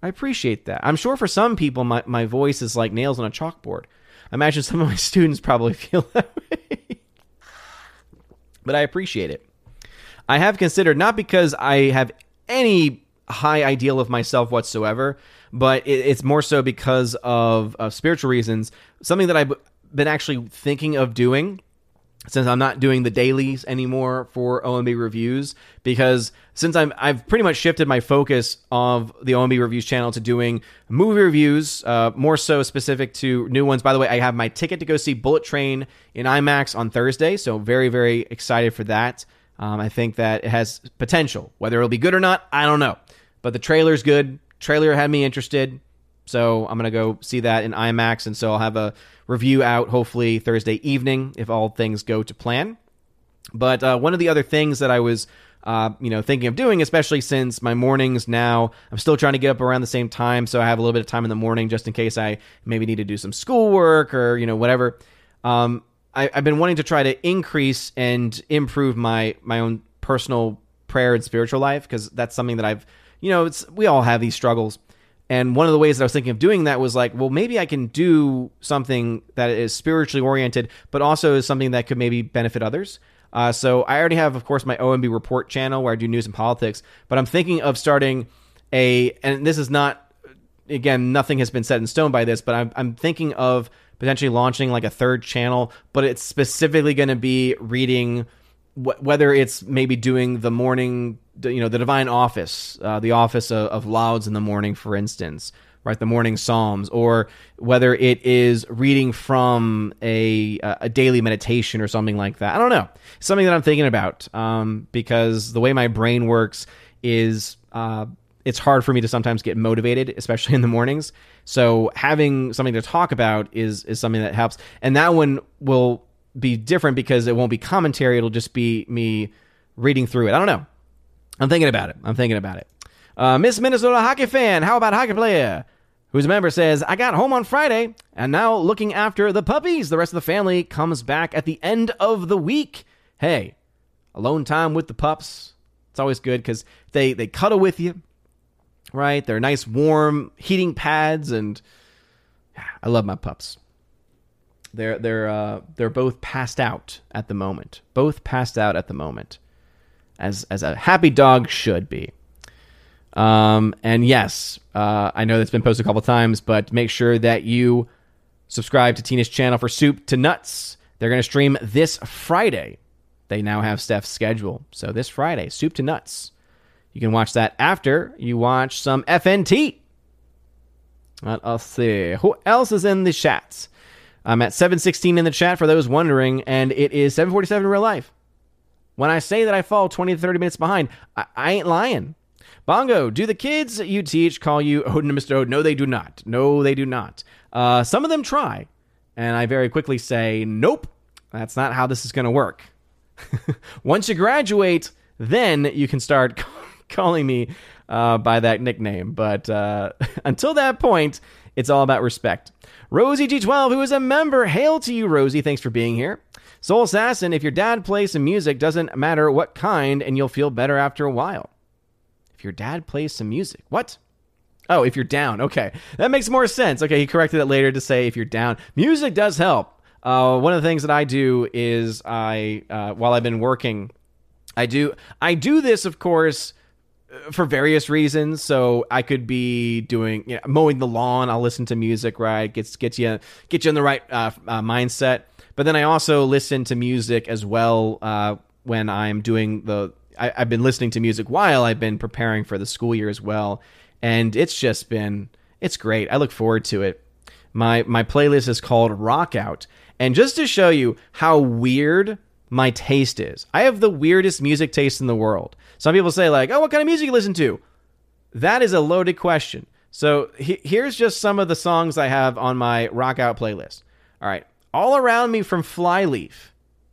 Speaker 1: I appreciate that. I'm sure for some people my, my voice is like nails on a chalkboard. I imagine some of my students probably feel that way. but I appreciate it. I have considered not because I have any high ideal of myself whatsoever, but it, it's more so because of, of spiritual reasons. Something that I've been actually thinking of doing since I'm not doing the dailies anymore for OMB reviews because since I'm I've pretty much shifted my focus of the OMB reviews channel to doing movie reviews, uh, more so specific to new ones. By the way, I have my ticket to go see Bullet Train in IMAX on Thursday, so very very excited for that. Um, I think that it has potential. Whether it'll be good or not, I don't know. But the trailer's good. Trailer had me interested. So I'm to go see that in IMAX. And so I'll have a review out hopefully Thursday evening if all things go to plan. But uh, one of the other things that I was, uh, you know, thinking of doing, especially since my mornings now, I'm still trying to get up around the same time, so I have a little bit of time in the morning just in case I maybe need to do some schoolwork or you know whatever. Um, I, I've been wanting to try to increase and improve my my own personal prayer and spiritual life because that's something that I've, you know, it's we all have these struggles and one of the ways that I was thinking of doing that was like, well, maybe I can do something that is spiritually oriented, but also is something that could maybe benefit others. Uh, so I already have, of course, my OMB report channel where I do news and politics, but I'm thinking of starting a, and this is not, again, nothing has been set in stone by this, but I'm, I'm thinking of potentially launching like a third channel, but it's specifically going to be reading wh- whether it's maybe doing the morning, you know, the divine office, uh, the office of, of lauds in the morning, for instance, right? The morning psalms, or whether it is reading from a a daily meditation or something like that. I don't know. Something that I'm thinking about um, because the way my brain works is. Uh, it's hard for me to sometimes get motivated, especially in the mornings. So having something to talk about is is something that helps. And that one will be different because it won't be commentary. It'll just be me reading through it. I don't know. I'm thinking about it. I'm thinking about it. Uh, Miss Minnesota hockey fan, how about hockey player? Who's a member says, I got home on Friday and now looking after the puppies. The rest of the family comes back at the end of the week. Hey, alone time with the pups. It's always good because they, they cuddle with you, right? They're nice, warm heating pads, and yeah, I love my pups. They're they're uh, they're both passed out at the moment. Both passed out at the moment, as as a happy dog should be. Um, and yes, uh, I know that's been posted a couple times, but make sure that you subscribe to Tina's channel for Soup to Nuts. They're going to stream this Friday. They now have Steph's schedule, so this Friday, Soup to Nuts. You can watch that after you watch some FNT. Let's see. Who else is in the chats? I'm at 716 in the chat for those wondering, and it is 747 in real life. When I say that I fall 20 to 30 minutes behind, I, I ain't lying. Bongo, do the kids you teach call you Odin and Mr. Odin? No, they do not. No, they do not. Uh, some of them try, and I very quickly say, nope, that's not how this is going to work. Once you graduate, then you can start calling me uh, by that nickname. But uh, until that point, it's all about respect. Rosie G12, who is a member, hail to you, Rosie. Thanks for being here. Soul Assassin, if your dad plays some music, doesn't matter what kind, and you'll feel better after a while. If your dad plays some music, what? Oh, if you're down. Okay. That makes more sense. Okay, he corrected it later to say if you're down. Music does help. Uh, one of the things that I do is I, uh, while I've been working, I do I do this, of course, for various reasons. So I could be doing you know, mowing the lawn. I'll listen to music, right? Gets gets you get you in the right uh, uh, mindset. But then I also listen to music as well uh, when I'm doing the. I, I've been listening to music while I've been preparing for the school year as well, and it's just been it's great. I look forward to it. My my playlist is called Rock Out, and just to show you how weird my taste is, I have the weirdest music taste in the world. Some people say like, "Oh, what kind of music you listen to?" That is a loaded question. So he- here's just some of the songs I have on my rock out playlist. All right, all around me from Flyleaf.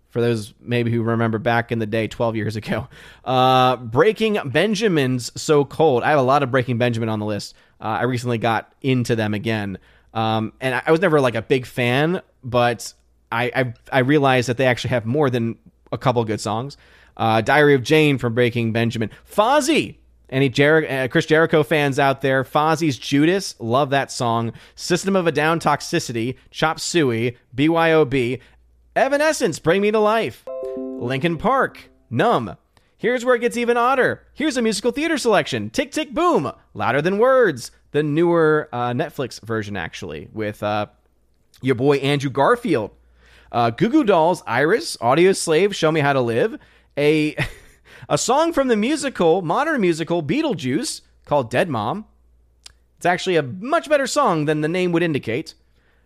Speaker 1: For those maybe who remember back in the day, 12 years ago, uh, Breaking Benjamin's "So Cold." I have a lot of Breaking Benjamin on the list. Uh, I recently got into them again, um, and I, I was never like a big fan, but I, I I realized that they actually have more than a couple good songs uh, Diary of Jane from Breaking Benjamin, Fozzy, Any Jer- uh, Chris Jericho fans out there? Fozzy's Judas, love that song. System of a Down, Toxicity, Chop Suey, BYOB, Evanescence, Bring Me to Life, Linkin Park, Numb. Here's where it gets even odder. Here's a musical theater selection: Tick Tick Boom, Louder Than Words, the newer uh, Netflix version actually with uh, your boy Andrew Garfield. Uh, Goo Goo Dolls, Iris, Audioslave, Show Me How to Live, a a song from the musical, modern musical Beetlejuice called Dead Mom. It's actually a much better song than the name would indicate.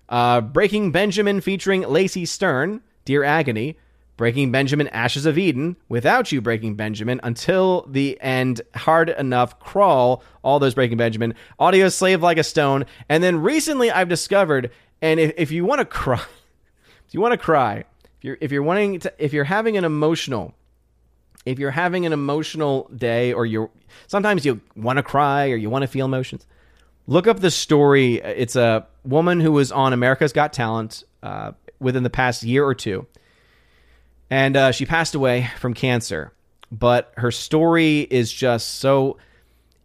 Speaker 1: Uh, Breaking Benjamin featuring Lacey Sturm, Dear Agony. Breaking Benjamin, Ashes of Eden, Without You, Breaking Benjamin, Until the End, Hard Enough, Crawl, all those Breaking Benjamin, Audioslave Like a Stone. And then recently I've discovered, and if, if you want to cry, if you want to cry, if you're, if you're wanting to, if you're having an emotional, if you're having an emotional day or you're, sometimes you want to cry or you want to feel emotions, look up the story. It's a woman who was on America's Got Talent uh, within the past year or two and uh, she passed away from cancer. But her story is just so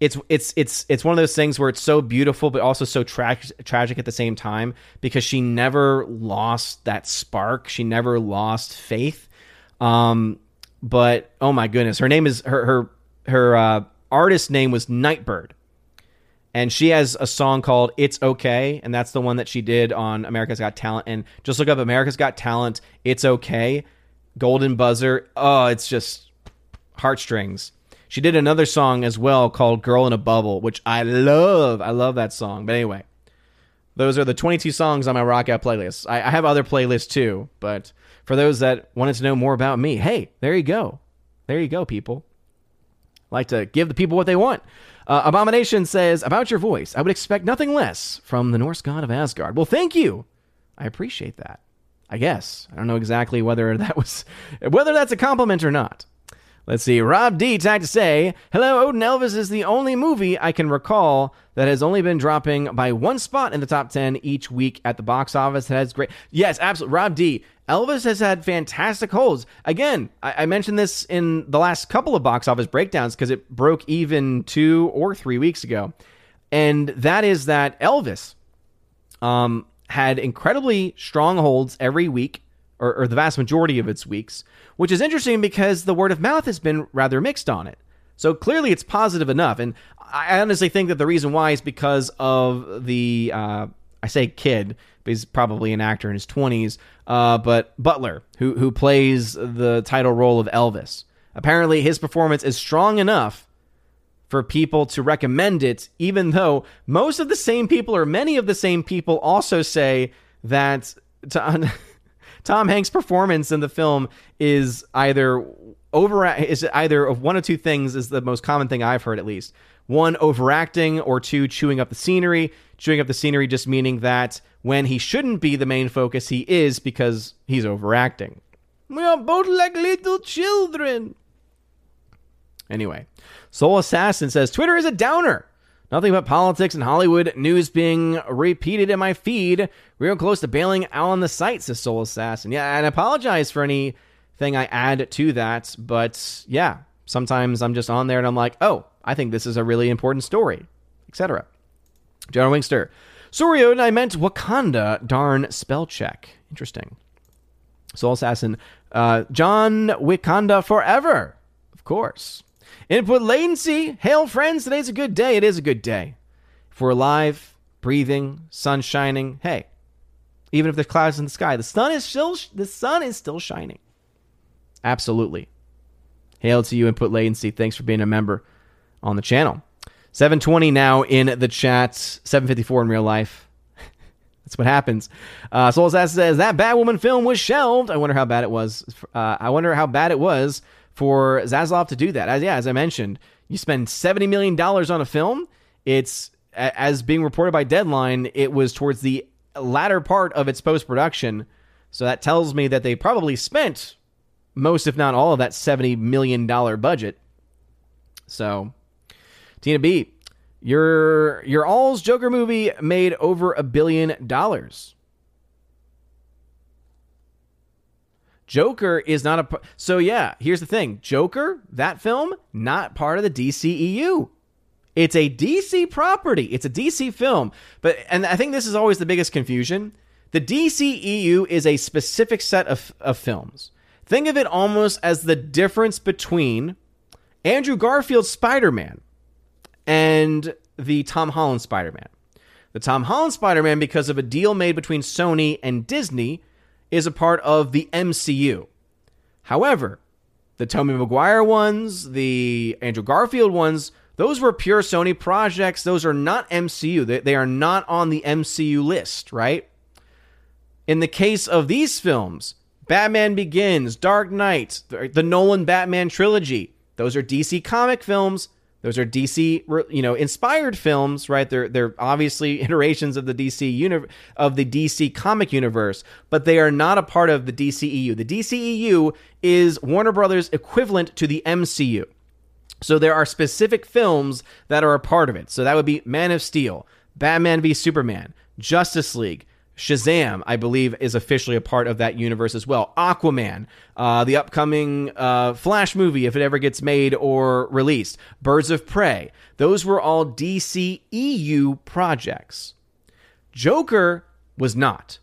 Speaker 1: it's it's it's it's one of those things where it's so beautiful but also so tra- tragic at the same time because she never lost that spark. She never lost faith. Um, but oh my goodness, her name is her her her uh, artist name was Nightbirde. And she has a song called It's Okay, and that's the one that she did on America's Got Talent. And just look up America's Got Talent, It's Okay Golden Buzzer. Oh, it's just heartstrings. She did another song as well called Girl in a Bubble, which I love. I love that song. But anyway, those are the 22 songs on my rock out playlist. I, I have other playlists too, but for those that wanted to know more about me, hey, there you go. There you go, people. like to give the people what they want. Uh, Abomination says, About your voice, I would expect nothing less from the Norse god of Asgard. Well, thank you. I appreciate that. I guess. I don't know exactly whether that was whether that's a compliment or not. Let's see. Rob D tagged to say, Hello, Odin Elvis is the only movie I can recall that has only been dropping by one spot in the top 10 each week at the box office. That has great. Yes, absolutely. Rob D. Elvis has had fantastic holds. Again, I, I mentioned this in the last couple of box office breakdowns because it broke even two or three weeks ago. And that is that Elvis um, had incredibly strong holds every week, or, or the vast majority of its weeks, which is interesting because the word of mouth has been rather mixed on it. So clearly it's positive enough. And I honestly think that the reason why is because of the, uh, I say kid, he's probably an actor in his 20s, uh, but Butler, who, who plays the title role of Elvis. Apparently his performance is strong enough for people to recommend it, even though most of the same people or many of the same people also say that Tom, Tom Hanks' performance in the film is either over is either of one of two things is the most common thing I've heard at least. One overacting or two chewing up the scenery. Chewing up the scenery just meaning that when he shouldn't be the main focus, he is because he's overacting. We are both like little children. Anyway, Soul Assassin says Twitter is a downer. Nothing but politics and Hollywood news being repeated in my feed. Real close to bailing out on the site, says Soul Assassin. Yeah, and I apologize for anything I add to that, but yeah, sometimes I'm just on there and I'm like, oh, I think this is a really important story, etc. General Wingster. Suryo and I meant Wakanda, darn spell check. Interesting. Soul Assassin. Uh, John Wakanda forever. Of course. Input latency. Hail, friends. Today's a good day. It is a good day. If we're alive, breathing, sun shining, hey, even if there's clouds in the sky, the sun is still the sun is still shining. Absolutely. Hail to you, input latency. Thanks for being a member on the channel. 720 now in the chat, 754 in real life. That's what happens. Uh, Soul Assassin says that Batwoman film was shelved. I wonder how bad it was. Uh, I wonder how bad it was for Zaslav to do that. As yeah, as I mentioned, you spend seventy million dollars on a film. It's as being reported by Deadline, it was towards the latter part of its post production. So that tells me that they probably spent most, if not all, of that seventy million dollar budget. So, Tina B, your your All's Joker movie made over a billion dollars. Joker is not a so yeah. Here's the thing: Joker, that film, not part of the DCEU. It's a DC property. It's a DC film. But and I think this is always the biggest confusion. The DCEU is a specific set of, of films. Think of it almost as the difference between Andrew Garfield's Spider-Man and the Tom Holland Spider-Man. The Tom Holland Spider-Man, because of a deal made between Sony and Disney, is a part of the MCU. However, the Tobey Maguire ones, the Andrew Garfield ones, those were pure Sony projects. Those are not MCU. They, they are not on the MCU list, right? In the case of these films, Batman Begins, Dark Knight, the Nolan Batman trilogy, those are DC comic films. Those are DC, you know, inspired films, right? They're they're obviously iterations of the DC uni- of the DC comic universe, but they are not a part of the DCEU. The DCEU is Warner Brothers equivalent to the MCU. So there are specific films that are a part of it. So that would be Man of Steel, Batman v Superman, Justice League, Shazam, I believe, is officially a part of that universe as well. Aquaman, uh, the upcoming uh, Flash movie, if it ever gets made or released, Birds of Prey. Those were all DCEU projects. Joker was not.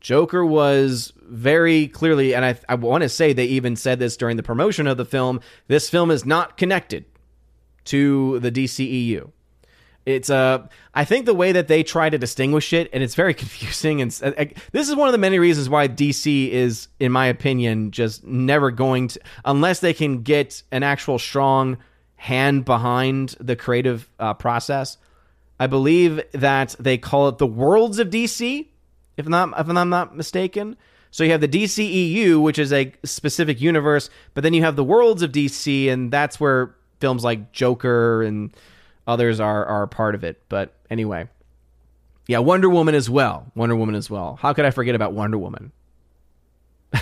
Speaker 1: Joker was very clearly, and I, I want to say they even said this during the promotion of the film this film is not connected to the DCEU. It's uh, I think the way that they try to distinguish it, and it's very confusing. And uh, uh, this is one of the many reasons why DC is, in my opinion, just never going to, unless they can get an actual strong hand behind the creative uh, process. I believe that they call it the worlds of DC, if not if I'm not mistaken. So you have the DCEU, which is a specific universe, but then you have the worlds of DC, and that's where films like Joker and others are are part of it. But anyway, yeah, Wonder Woman as well. Wonder Woman as well. How could I forget about Wonder Woman?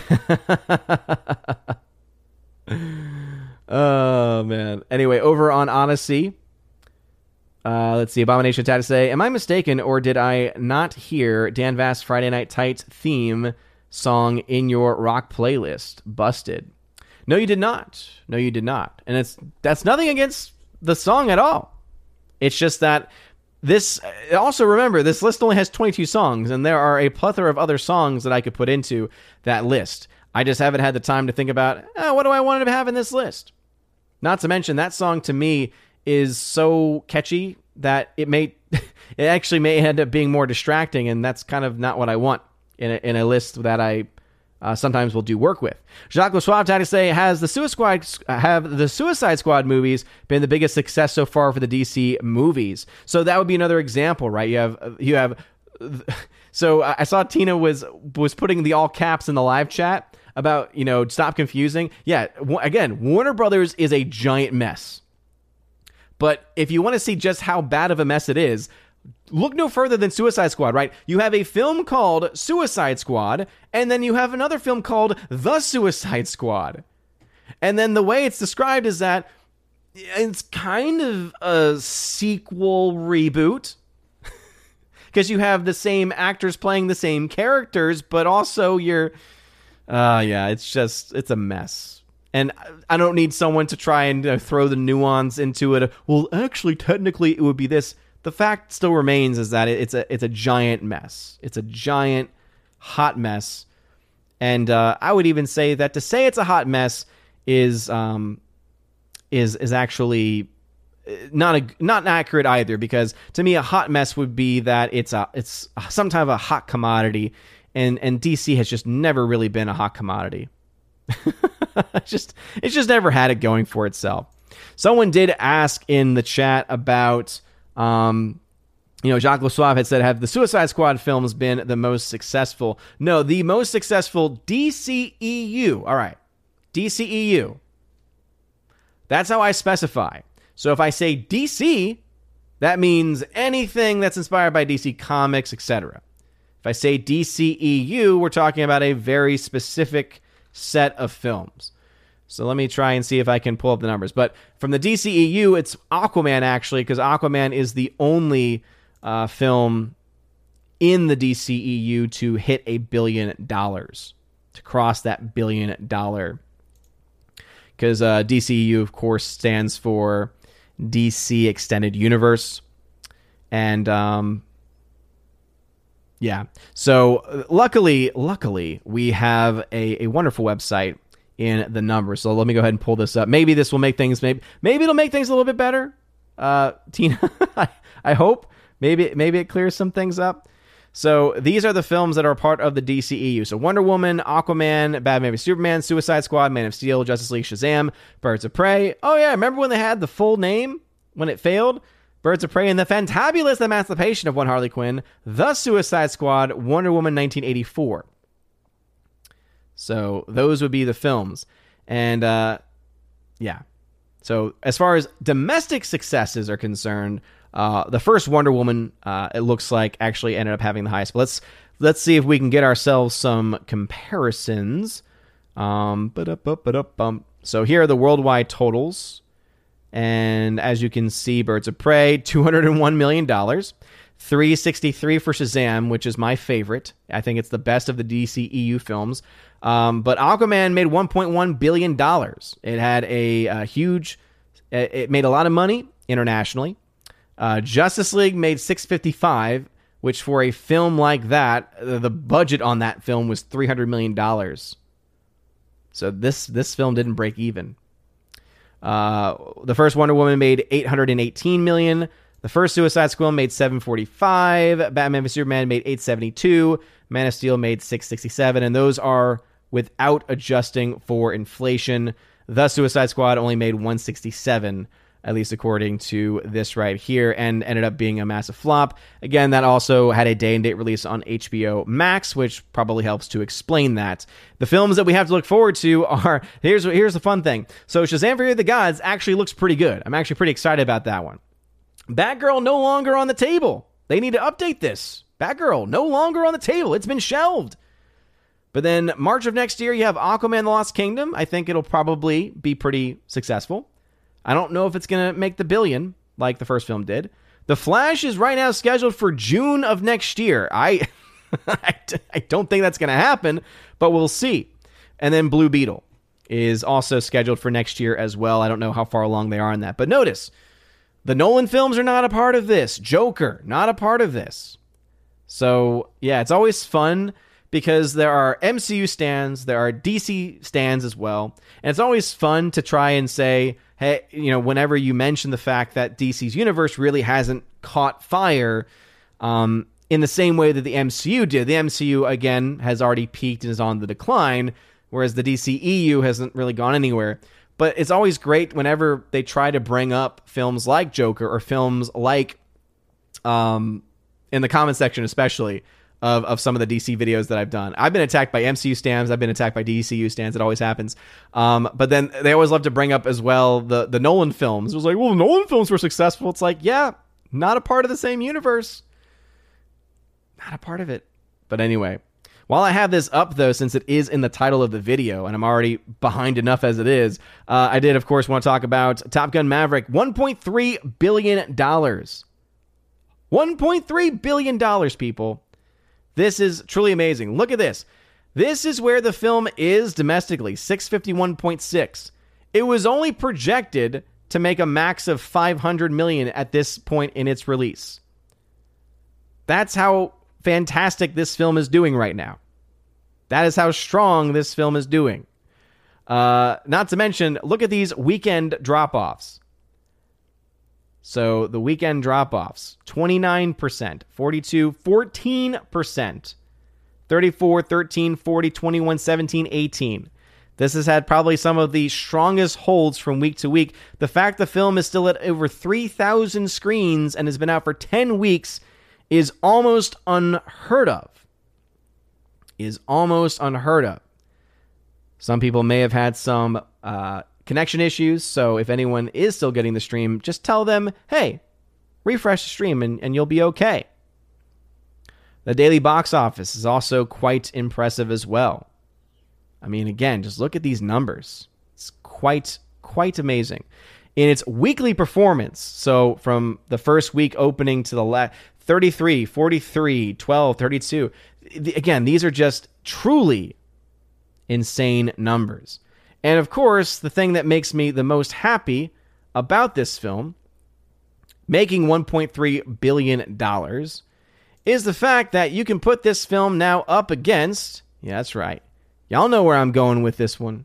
Speaker 1: oh man. Anyway, over on Odysee, uh, let's see. Abomination to say, Am I mistaken, or did I not hear Dan Vasc Friday Night Tights theme song in your rock playlist? Busted. No, you did not. No, you did not. And it's that's nothing against the song at all. It's just that this also remember this list only has 22 songs and there are a plethora of other songs that I could put into that list. I just haven't had the time to think about oh, what do I want to have in this list. Not to mention that song to me is so catchy that it may it actually may end up being more distracting and that's kind of not what I want in a, in a list that I uh, sometimes will do work with. Jacques Suave to say has the Suicide Squad have the Suicide Squad movies been the biggest success so far for the DC movies? So that would be another example, right? You have you have so I saw Tina was was putting the all caps in the live chat about you know stop confusing. Yeah, again, Warner Brothers is a giant mess. But if you want to see just how bad of a mess it is, look no further than Suicide Squad, right? You have a film called Suicide Squad, and then you have another film called The Suicide Squad. And then the way it's described is that it's kind of a sequel reboot. Because you have the same actors playing the same characters, but also you're. Uh, yeah, it's just, it's a mess and I don't need someone to try and throw the nuance into it. Well, actually, technically, it would be this. The fact still remains is that it's a it's a giant mess. It's a giant hot mess, and uh, I would even say that to say it's a hot mess is um, is is actually uh, not a not accurate either because to me a hot mess would be that it's a it's some type of a hot commodity and and DC has just never really been a hot commodity. just it's just never had it going for itself. Someone did ask in the chat about um, you know, Jacques Lesuave had said, have the Suicide Squad films been the most successful? No, the most successful DCEU. All right, DCEU. That's how I specify. So if I say DC, that means anything that's inspired by DC Comics, etc. If I say DCEU, we're talking about a very specific set of films. So let me try and see if I can pull up the numbers. But from the DCEU, it's Aquaman actually, because Aquaman is the only uh, film in the DCEU to hit a billion dollars. to cross that billion dollar. Because uh, DCU, of course, stands for DC Extended Universe. And um, yeah, so uh, luckily, luckily, we have a, a wonderful website in the numbers. So let me go ahead and pull this up. Maybe this will make things maybe maybe it'll make things a little bit better. Uh, Tina, I, I hope maybe maybe it clears some things up. So these are the films that are part of the DCEU. So Wonder Woman, Aquaman, Batman v Superman, Suicide Squad, Man of Steel, Justice League, Shazam, Birds of Prey. Oh yeah, remember when they had the full name when it failed? Birds of Prey and the Fantabulous Emancipation of One Harley Quinn, The Suicide Squad, Wonder Woman 1984. So those would be the films. And uh, yeah. So as far as domestic successes are concerned, uh, the first Wonder Woman, uh, it looks like, actually ended up having the highest. But let's let's see if we can get ourselves some comparisons. Um, so here are the worldwide totals, and as you can see, Birds of Prey, two hundred and one million dollars. 363 for Shazam, which is my favorite. I think it's the best of the DC EU films. Um, but Aquaman made 1.1 billion dollars. It had a, a, huge. It made a lot of money internationally. Uh, Justice League made 655, which for a film like that, the budget on that film was 300 million dollars. So this this film didn't break even. Uh, the first Wonder Woman made 818 million. The first Suicide Squad made 745. Batman v Superman made 872. Man of Steel made 667, and those are without adjusting for inflation. The Suicide Squad only made 167 at least according to this right here, and ended up being a massive flop. Again, that also had a day and date release on HBO Max, which probably helps to explain that. The films that we have to look forward to are here's here's the fun thing. So Shazam Fury of the Gods actually looks pretty good. I'm actually pretty excited about that one. Batgirl no longer on the table. They need to update this. Batgirl no longer on the table. It's been shelved. But then March of next year, you have Aquaman the Lost Kingdom. I think it'll probably be pretty successful. I don't know if it's going to make the billion like the first film did. The Flash is right now scheduled for June of next year. I I don't think that's going to happen, but we'll see. And then Blue Beetle is also scheduled for next year as well. I don't know how far along they are in that. But notice, the Nolan films are not a part of this. Joker, not a part of this. So, yeah, it's always fun because there are MCU stands, there are DC stands as well. And it's always fun to try and say, hey, you know, whenever you mention the fact that DC's universe really hasn't caught fire um, in the same way that the MCU did. The MCU, again, has already peaked and is on the decline, whereas the DCEU hasn't really gone anywhere. But it's always great whenever they try to bring up films like Joker or films like, um, in the comment section especially, of, of some of the DC videos that I've done. I've been attacked by MCU stands. I've been attacked by DCU stands. It always happens. Um, but then they always love to bring up as well the the Nolan films. It was like, well, Nolan films were successful. It's like, yeah, not a part of the same universe. Not a part of it. But anyway, while I have this up though, since it is in the title of the video, and I'm already behind enough as it is, uh, I did of course want to talk about Top Gun Maverick, 1.3 billion dollars. 1.3 billion dollars, people. This is truly amazing. Look at this. This is where the film is domestically 651.6. It was only projected to make a max of 500 million at this point in its release. That's how fantastic this film is doing right now. That is how strong this film is doing. Uh, not to mention, look at these weekend drop offs. So the weekend drop offs 29%, 42, 14%, 34, 13, 40, 21, 17, 18. This has had probably some of the strongest holds from week to week. The fact the film is still at over 3,000 screens and has been out for 10 weeks is almost unheard of. Is almost unheard of. Some people may have had some uh, connection issues. So if anyone is still getting the stream, just tell them, hey, refresh the stream and, and you'll be okay. The daily box office is also quite impressive as well. I mean, again, just look at these numbers. It's quite, quite amazing. In its weekly performance, so from the first week opening to the last, 33, 43, 12, 32. Again, these are just truly insane numbers. And of course, the thing that makes me the most happy about this film, making $1.3 billion, is the fact that you can put this film now up against, yeah, that's right. Y'all know where I'm going with this one.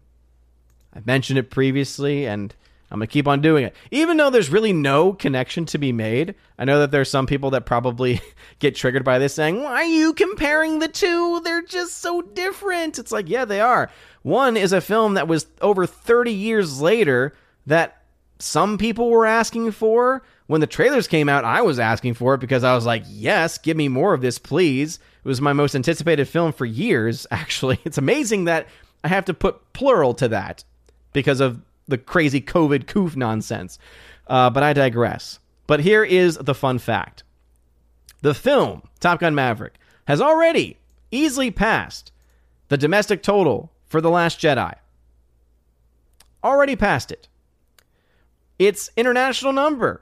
Speaker 1: I've mentioned it previously, and I'm to keep on doing it. Even though there's really no connection to be made, I know that there's some people that probably get triggered by this saying, Why are you comparing the two? They're just so different. It's like, yeah, they are. One is a film that was over 30 years later that some people were asking for. When the trailers came out, I was asking for it because I was like, yes, give me more of this, please. It was my most anticipated film for years, actually. It's amazing that I have to put plural to that because of the crazy COVID coof nonsense. Uh, but I digress. But here is the fun fact the film, Top Gun Maverick, has already easily passed the domestic total for The Last Jedi. Already passed it. Its international number,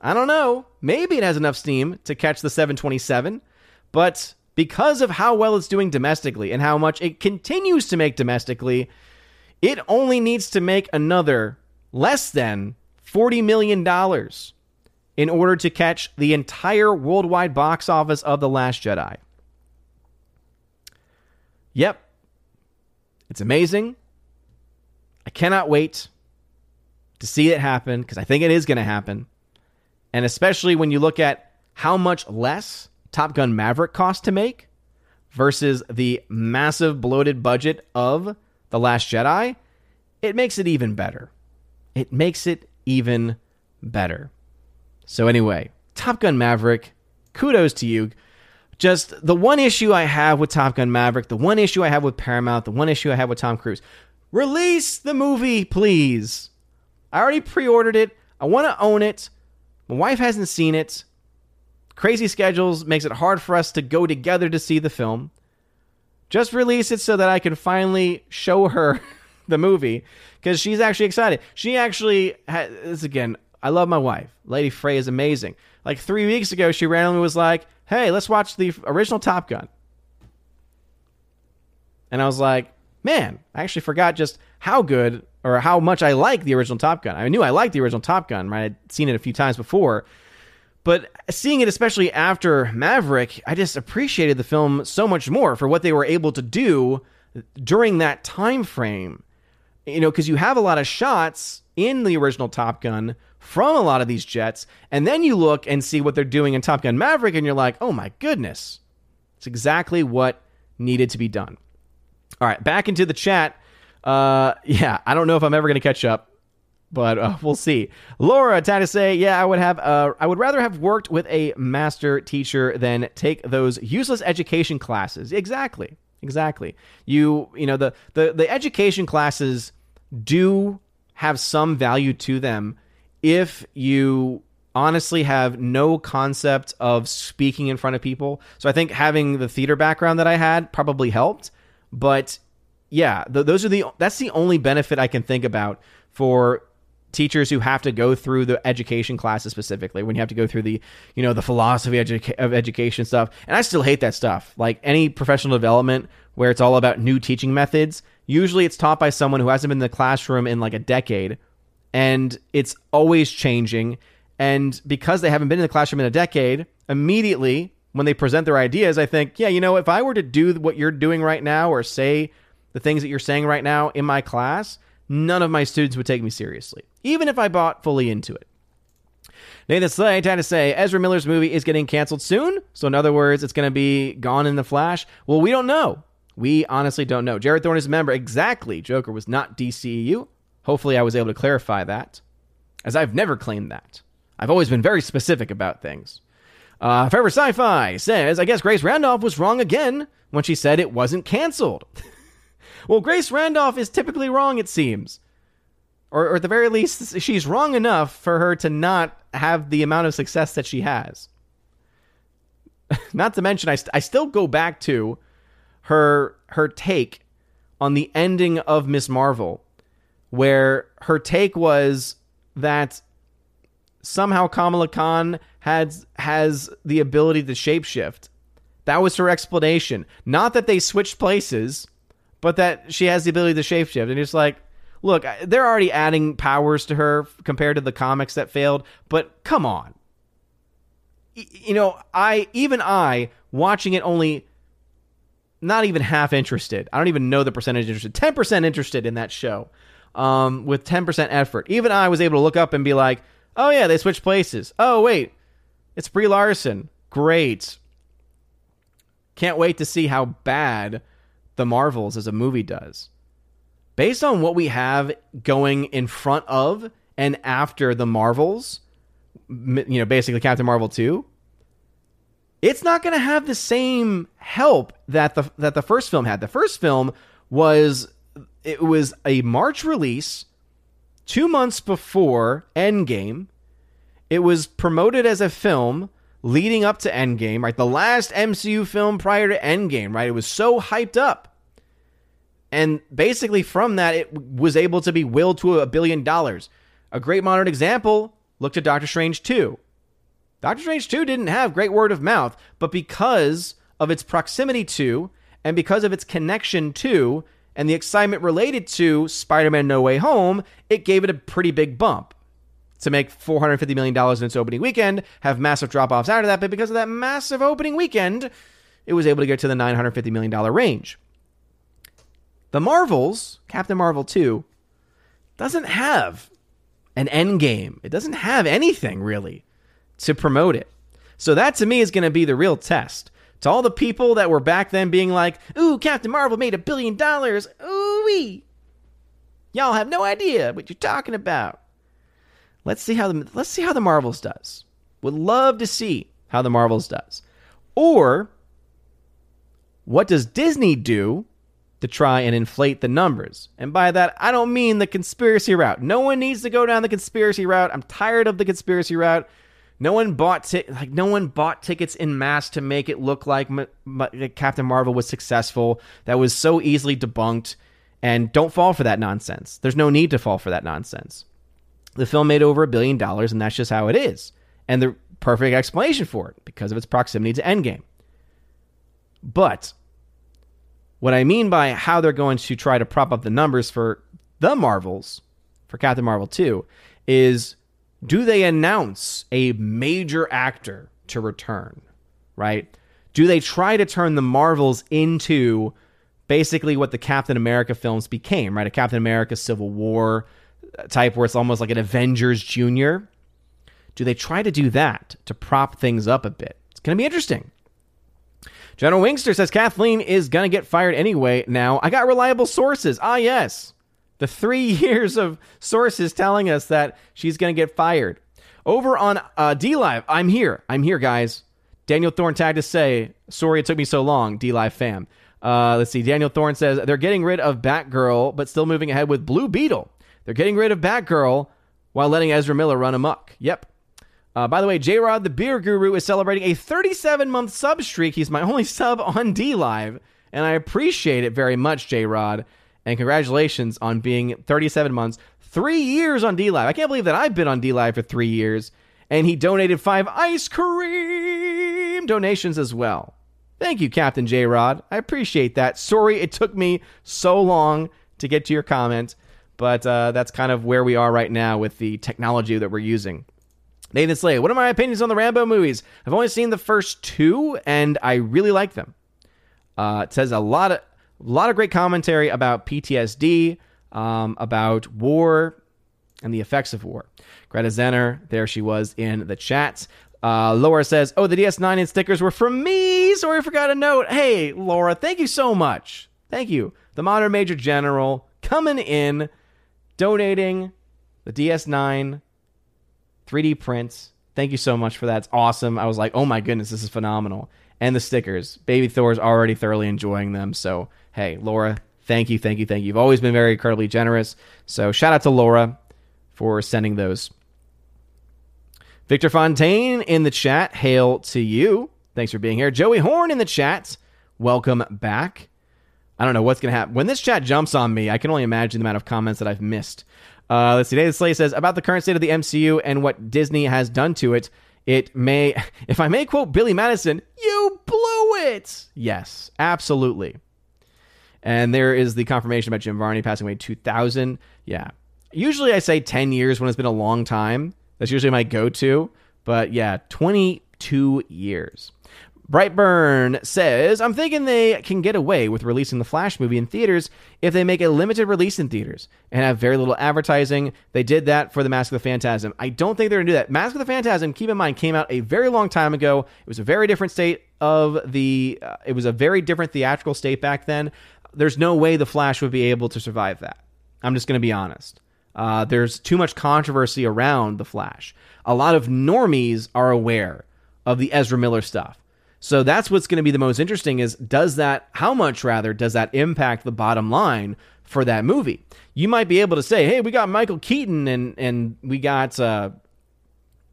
Speaker 1: I don't know, maybe it has enough steam to catch the 727, but because of how well it's doing domestically and how much it continues to make domestically, it only needs to make another less than $40 million in order to catch the entire worldwide box office of The Last Jedi. Yep. It's amazing. I cannot wait to see it happen because I think it is going to happen. And especially when you look at how much less Top Gun Maverick cost to make versus the massive bloated budget of The Last Jedi, it makes it even better. It makes it even better. So, anyway, Top Gun Maverick, kudos to you. Just the one issue I have with Top Gun Maverick, the one issue I have with Paramount, the one issue I have with Tom Cruise release the movie, please. I already pre ordered it. I want to own it. My wife hasn't seen it. Crazy schedules makes it hard for us to go together to see the film. Just release it so that I can finally show her the movie because she's actually excited. She actually has, this again. I love my wife. Lady Frey is amazing. Like three weeks ago, she randomly was like, "Hey, let's watch the original Top Gun," and I was like, "Man, I actually forgot just how good or how much I like the original Top Gun. I knew I liked the original Top Gun. Right, I'd seen it a few times before." But seeing it, especially after Maverick, I just appreciated the film so much more for what they were able to do during that time frame you know, because you have a lot of shots in the original Top Gun from a lot of these jets, and then you look and see what they're doing in Top Gun Maverick, and you're like, oh my goodness, it's exactly what needed to be done. All right, back into the chat. Uh, yeah, I don't know if I'm ever going to catch up, but uh, we'll see. Laura had to say, yeah, I would have, uh, I would rather have worked with a master teacher than take those useless education classes. Exactly, exactly. You, you know, the the the education classes do have some value to them if you honestly have no concept of speaking in front of people. So I think having the theater background that I had probably helped, but yeah, th- those are the that's the only benefit I can think about for teachers who have to go through the education classes specifically when you have to go through the you know the philosophy of education stuff and i still hate that stuff like any professional development where it's all about new teaching methods Usually it's taught by someone who hasn't been in the classroom in like a decade and it's always changing. And because they haven't been in the classroom in a decade, immediately when they present their ideas, I think, yeah, you know, if I were to do what you're doing right now or say the things that you're saying right now in my class, none of my students would take me seriously, even if I bought fully into it. Nathan Slay trying to say Ezra Miller's movie is getting canceled soon. So, in other words, it's going to be gone in the flash. Well, we don't know. We honestly don't know. Jared Thorne is a member. Exactly. Joker was not DCEU. Hopefully, I was able to clarify that, as I've never claimed that. I've always been very specific about things. Uh, Forever Sci Fi says, I guess Grace Randolph was wrong again when she said it wasn't canceled. well, Grace Randolph is typically wrong, it seems. Or, or at the very least, she's wrong enough for her to not have the amount of success that she has. not to mention, I, st- I still go back to her her take on the ending of Miss Marvel, where her take was that somehow Kamala Khan has has the ability to shapeshift. That was her explanation. Not that they switched places, but that she has the ability to shapeshift. And it's like, look, they're already adding powers to her compared to the comics that failed, but come on. You know, I even I watching it only not even half interested. I don't even know the percentage interested. 10% interested in that show. Um, with 10% effort. Even I was able to look up and be like, "Oh yeah, they switched places. Oh wait, it's Brie Larson. Great. Can't wait to see how bad The Marvels as a movie does." based on what we have going in front of and after the Marvels, you know, basically Captain Marvel 2, it's not going to have the same help that the that the first film had. The first film was it was a March release 2 months before Endgame. It was promoted as a film leading up to Endgame, right? The last MCU film prior to Endgame, right? It was so hyped up. And basically, from that, it was able to be willed to a billion dollars. A great modern example look to Doctor Strange 2. Doctor Strange 2 didn't have great word of mouth, but because of its proximity to, and because of its connection to, and the excitement related to Spider Man No Way Home, it gave it a pretty big bump to make $450 million in its opening weekend, have massive drop offs out of that, but because of that massive opening weekend, it was able to get to the $950 million range. The Marvels, Captain Marvel 2, doesn't have an end game. It doesn't have anything really to promote it. So that to me is going to be the real test. To all the people that were back then being like, "Ooh, Captain Marvel made a billion dollars." Ooh wee. Y'all have no idea what you're talking about. Let's see how the let's see how the Marvels does. Would love to see how the Marvels does. Or what does Disney do to try and inflate the numbers. And by that, I don't mean the conspiracy route. No one needs to go down the conspiracy route. I'm tired of the conspiracy route. No one bought t- like no one bought tickets in mass to make it look like M- M- Captain Marvel was successful. That was so easily debunked. And don't fall for that nonsense. There's no need to fall for that nonsense. The film made over a billion dollars, and that's just how it is. And the perfect explanation for it because of its proximity to Endgame. But what I mean by how they're going to try to prop up the numbers for the Marvels, for Captain Marvel 2, is do they announce a major actor to return, right? Do they try to turn the Marvels into basically what the Captain America films became, right? A Captain America Civil War type where it's almost like an Avengers Junior. Do they try to do that to prop things up a bit? It's going to be interesting. General Wingster says Kathleen is going to get fired anyway now. I got reliable sources. Ah, yes. The three years of sources telling us that she's going to get fired. Over on uh, DLive, I'm here. I'm here, guys. Daniel Thorne tagged to say, sorry it took me so long, DLive fam. Uh, let's see. Daniel Thorne says they're getting rid of Batgirl, but still moving ahead with Blue Beetle. They're getting rid of Batgirl while letting Ezra Miller run amok. Yep. Uh, by the way, J Rod the Beer Guru is celebrating a 37 month sub streak. He's my only sub on DLive, and I appreciate it very much, J Rod. And congratulations on being 37 months, three years on DLive. I can't believe that I've been on DLive for three years, and he donated five ice cream donations as well. Thank you, Captain J Rod. I appreciate that. Sorry it took me so long to get to your comment, but uh, that's kind of where we are right now with the technology that we're using. Nathan Slay, what are my opinions on the Rambo movies? I've only seen the first two, and I really like them. Uh, it says a lot of a lot of great commentary about PTSD, um, about war, and the effects of war. Greta Zenner, there she was in the chat. Uh, Laura says, "Oh, the DS9 and stickers were from me. Sorry, I forgot a note. Hey, Laura, thank you so much. Thank you. The Modern Major General coming in, donating the DS9 3D prints. Thank you so much for that. It's awesome. I was like, oh my goodness, this is phenomenal. And the stickers. Baby Thor's already thoroughly enjoying them. So, hey, Laura, thank you, thank you, thank you. You've always been very incredibly generous. So, shout out to Laura for sending those. Victor Fontaine in the chat. Hail to you. Thanks for being here. Joey Horn in the chat. Welcome back. I don't know what's going to happen. When this chat jumps on me, I can only imagine the amount of comments that I've missed. Uh, let's see. David Slay says about the current state of the MCU and what Disney has done to it. It may, if I may quote Billy Madison, you blew it. Yes, absolutely. And there is the confirmation about Jim Varney passing away 2000. Yeah. Usually I say 10 years when it's been a long time. That's usually my go to. But yeah, 22 years. Brightburn says, I'm thinking they can get away with releasing the Flash movie in theaters if they make a limited release in theaters and have very little advertising. They did that for The Mask of the Phantasm. I don't think they're going to do that. Mask of the Phantasm, keep in mind, came out a very long time ago. It was a very different state of the, uh, it was a very different theatrical state back then. There's no way The Flash would be able to survive that. I'm just going to be honest. Uh, there's too much controversy around The Flash. A lot of normies are aware of the Ezra Miller stuff. So that's what's going to be the most interesting is does that how much rather does that impact the bottom line for that movie? You might be able to say, "Hey, we got Michael Keaton and and we got uh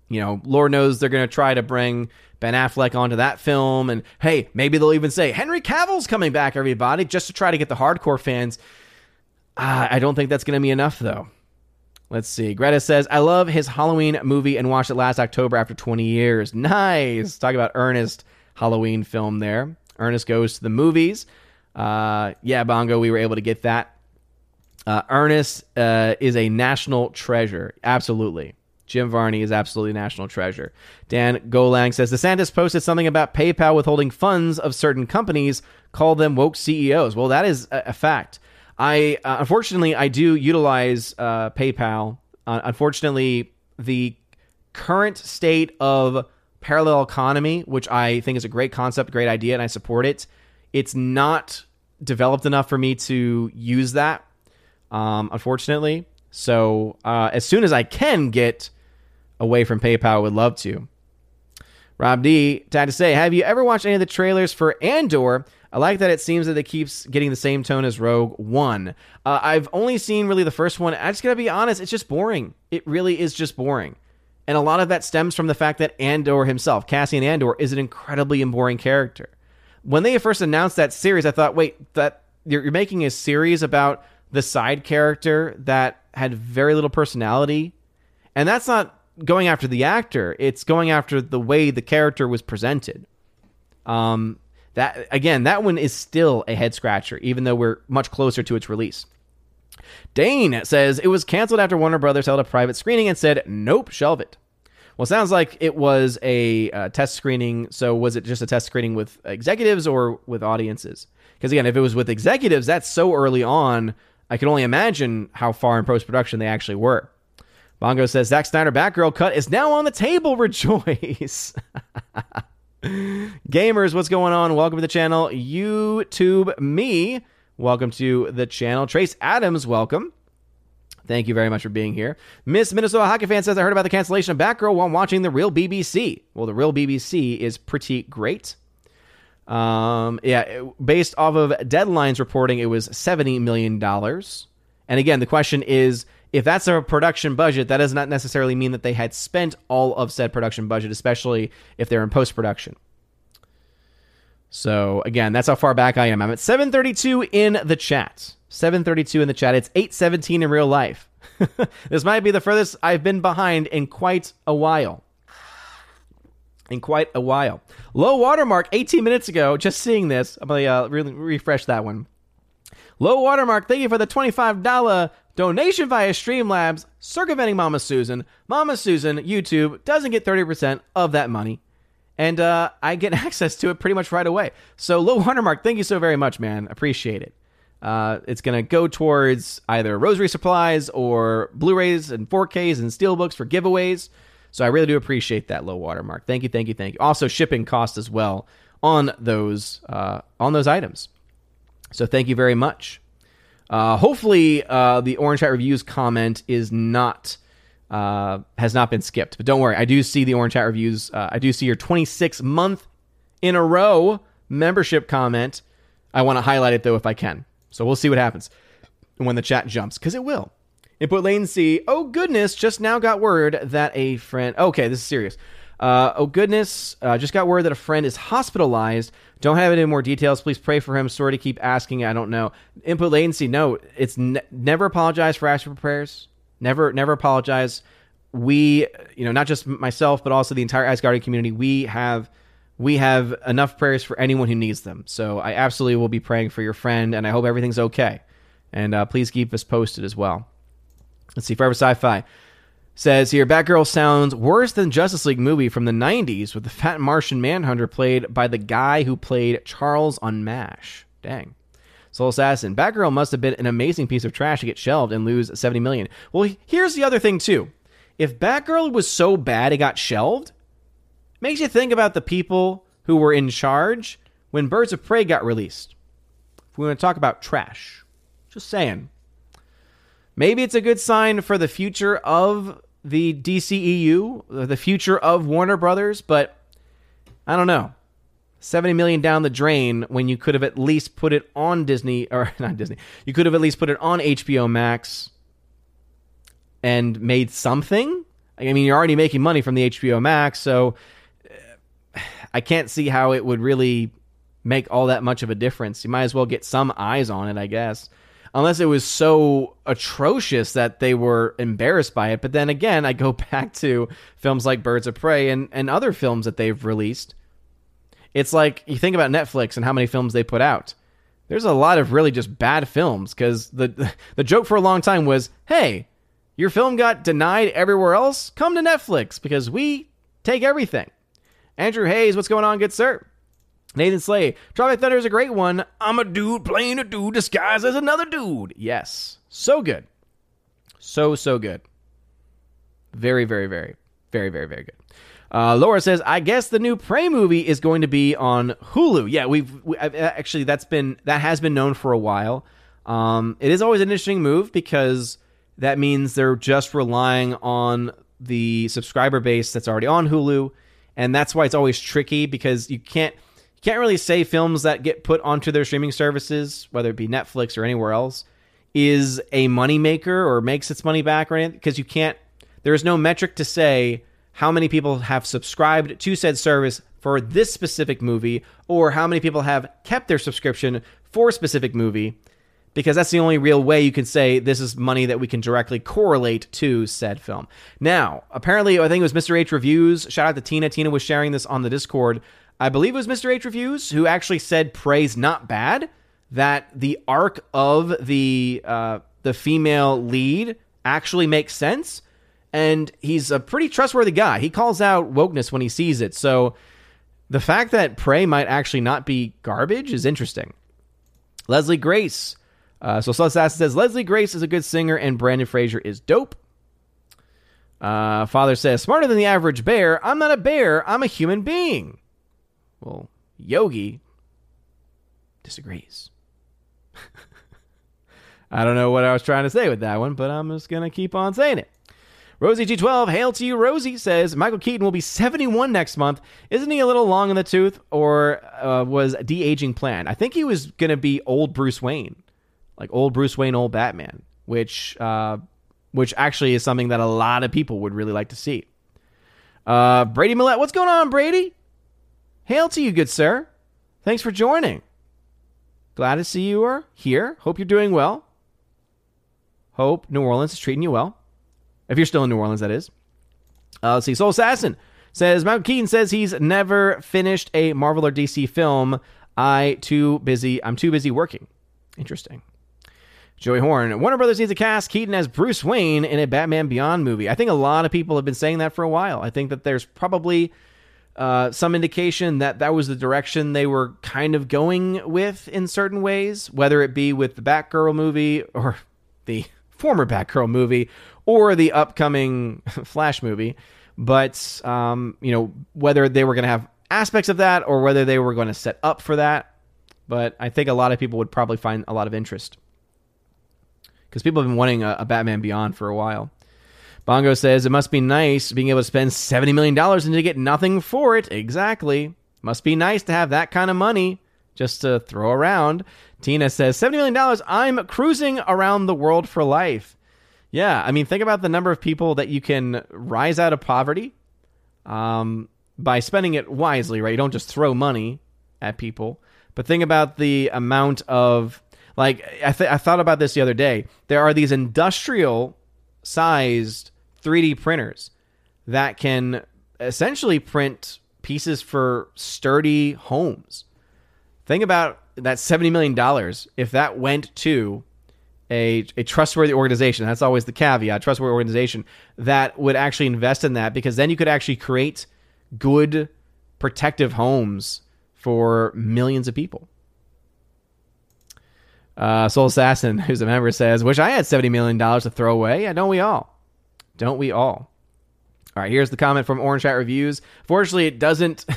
Speaker 1: you know, Lord knows they're going to try to bring Ben Affleck onto that film and hey, maybe they'll even say Henry Cavill's coming back everybody just to try to get the hardcore fans. Uh, I don't think that's going to be enough though. Let's see. Greta says, I love his Halloween movie and watched it last October after 20 years. Nice. Talk about Ernest Halloween film there. Ernest goes to the movies. Uh, yeah, Bongo, we were able to get that. Uh, Ernest uh, is a national treasure. Absolutely. Jim Varney is absolutely a national treasure. Dan Golang says DeSantis posted something about PayPal withholding funds of certain companies, call them woke CEOs. Well, that is a, a fact. I uh, unfortunately I do utilize uh, PayPal. Uh, unfortunately, the current state of parallel economy, which I think is a great concept, great idea, and I support it. It's not developed enough for me to use that, um, unfortunately. So uh, as soon as I can get away from PayPal, I would love to. Rob D, had to say, have you ever watched any of the trailers for Andor? I like that it seems that it keeps getting the same tone as Rogue One. Uh, I've only seen really the first one. I just gotta be honest, it's just boring. It really is just boring. And a lot of that stems from the fact that Andor himself, Cassian Andor, is an incredibly boring character. When they first announced that series, I thought, wait, that you're making a series about the side character that had very little personality. And that's not going after the actor, it's going after the way the character was presented. Um, that again, that one is still a head scratcher, even though we're much closer to its release. Dane says it was canceled after Warner Brothers held a private screening and said, nope, shelve it. Well, sounds like it was a uh, test screening. So, was it just a test screening with executives or with audiences? Because, again, if it was with executives, that's so early on. I can only imagine how far in post production they actually were. Bongo says Zack Snyder Batgirl cut is now on the table. Rejoice. Gamers, what's going on? Welcome to the channel. YouTube me. Welcome to the channel. Trace Adams, welcome. Thank you very much for being here. Miss Minnesota Hockey Fan says, I heard about the cancellation of Batgirl while watching the real BBC. Well, the real BBC is pretty great. Um, yeah, based off of Deadline's reporting, it was $70 million. And again, the question is if that's a production budget, that does not necessarily mean that they had spent all of said production budget, especially if they're in post production. So again, that's how far back I am. I'm at 732 in the chat. 732 in the chat. It's 817 in real life. this might be the furthest I've been behind in quite a while. In quite a while. Low watermark 18 minutes ago. Just seeing this, I'm gonna uh, really refresh that one. Low watermark. Thank you for the $25 donation via Streamlabs, circumventing Mama Susan. Mama Susan, YouTube, doesn't get 30% of that money and uh, I get access to it pretty much right away. So, low watermark, thank you so very much, man. Appreciate it. Uh, it's going to go towards either rosary supplies or Blu-rays and 4Ks and steelbooks for giveaways. So I really do appreciate that low watermark. Thank you, thank you, thank you. Also, shipping cost as well on those uh, on those items. So thank you very much. Uh, hopefully, uh, the Orange Hat Reviews comment is not uh, has not been skipped. But don't worry, I do see the Orange Hat reviews. Uh, I do see your 26 month in a row membership comment. I want to highlight it though if I can. So we'll see what happens when the chat jumps because it will. Input latency. Oh goodness, just now got word that a friend. Okay, this is serious. Uh, oh goodness, uh, just got word that a friend is hospitalized. Don't have any more details. Please pray for him. Sorry to keep asking. I don't know. Input latency. No, it's ne- never apologize for asking for prayers. Never, never apologize. We, you know, not just myself, but also the entire Asgardian community, we have we have enough prayers for anyone who needs them. So I absolutely will be praying for your friend, and I hope everything's okay. And uh, please keep us posted as well. Let's see, Forever Sci-Fi says here, Batgirl sounds worse than Justice League movie from the '90s with the fat Martian Manhunter played by the guy who played Charles on MASH. Dang. Soul Assassin, Batgirl must have been an amazing piece of trash to get shelved and lose 70 million. Well, here's the other thing too. If Batgirl was so bad it got shelved, makes you think about the people who were in charge when Birds of Prey got released. If we want to talk about trash, just saying. Maybe it's a good sign for the future of the DCEU, the future of Warner Brothers, but I don't know. 70 million down the drain when you could have at least put it on Disney or not Disney. You could have at least put it on HBO Max and made something. I mean, you're already making money from the HBO Max, so uh, I can't see how it would really make all that much of a difference. You might as well get some eyes on it, I guess. Unless it was so atrocious that they were embarrassed by it. But then again, I go back to films like Birds of Prey and, and other films that they've released it's like you think about Netflix and how many films they put out. There's a lot of really just bad films because the the joke for a long time was, "Hey, your film got denied everywhere else. Come to Netflix because we take everything." Andrew Hayes, what's going on, good sir? Nathan Slay, Tropic Thunder is a great one. I'm a dude playing a dude disguised as another dude. Yes, so good, so so good. Very very very very very very good. Uh, Laura says, "I guess the new Prey movie is going to be on Hulu." Yeah, we've we, actually that's been that has been known for a while. Um, it is always an interesting move because that means they're just relying on the subscriber base that's already on Hulu, and that's why it's always tricky because you can't you can't really say films that get put onto their streaming services, whether it be Netflix or anywhere else, is a moneymaker or makes its money back or anything because you can't. There is no metric to say how many people have subscribed to said service for this specific movie, or how many people have kept their subscription for a specific movie, because that's the only real way you can say this is money that we can directly correlate to said film. Now, apparently, I think it was Mr. H Reviews. Shout out to Tina. Tina was sharing this on the Discord. I believe it was Mr. H Reviews who actually said Prey's not bad. That the arc of the uh, the female lead actually makes sense and he's a pretty trustworthy guy. He calls out wokeness when he sees it. So the fact that Prey might actually not be garbage is interesting. Leslie Grace. Uh, so Sus says Leslie Grace is a good singer and Brendan Fraser is dope. Uh, Father says, smarter than the average bear. I'm not a bear. I'm a human being. Well, Yogi disagrees. I don't know what I was trying to say with that one, but I'm just going to keep on saying it. Rosie G12, hail to you, Rosie, says Michael Keaton will be 71 next month. Isn't he a little long in the tooth, or uh, was de aging planned? I think he was going to be old Bruce Wayne, like old Bruce Wayne, old Batman, which uh, which actually is something that a lot of people would really like to see. Uh, Brady Millette, what's going on, Brady? Hail to you, good sir. Thanks for joining. Glad to see you are here. Hope you're doing well. Hope New Orleans is treating you well. If you're still in New Orleans, that is. Uh, let's see. Soul Assassin says Michael Keaton says he's never finished a Marvel or DC film. I too busy. I'm too busy working. Interesting. Joey Horn. Warner Brothers needs to cast Keaton as Bruce Wayne in a Batman Beyond movie. I think a lot of people have been saying that for a while. I think that there's probably uh, some indication that that was the direction they were kind of going with in certain ways, whether it be with the Batgirl movie or the former Batgirl movie or the upcoming Flash movie. But um, you know whether they were going to have aspects of that or whether they were going to set up for that. But I think a lot of people would probably find a lot of interest because people have been wanting a, a, Batman Beyond for a while. Bongo says it must be nice being able to spend seventy million dollars and to get nothing for it. Exactly, must be nice to have that kind of money just to throw around. Tina says seventy million dollars. I'm cruising around the world for life. Yeah, I mean, think about the number of people that you can rise out of poverty um, by spending it wisely, right? You don't just throw money at people, but think about the amount of like I, th- I thought about this the other day. There are these industrial sized 3D printers that can essentially print pieces for sturdy homes. Think about that $70 million if that went to a, a trustworthy organization. That's always the caveat, trustworthy organization that would actually invest in that because then you could actually create good protective homes for millions of people. Uh, Soul Assassin, who's a member, says, "Wish I had seventy million dollars to throw away. Yeah, don't we all? Don't we all?" All right, here's the comment from Orange Hat Reviews. Fortunately, it doesn't.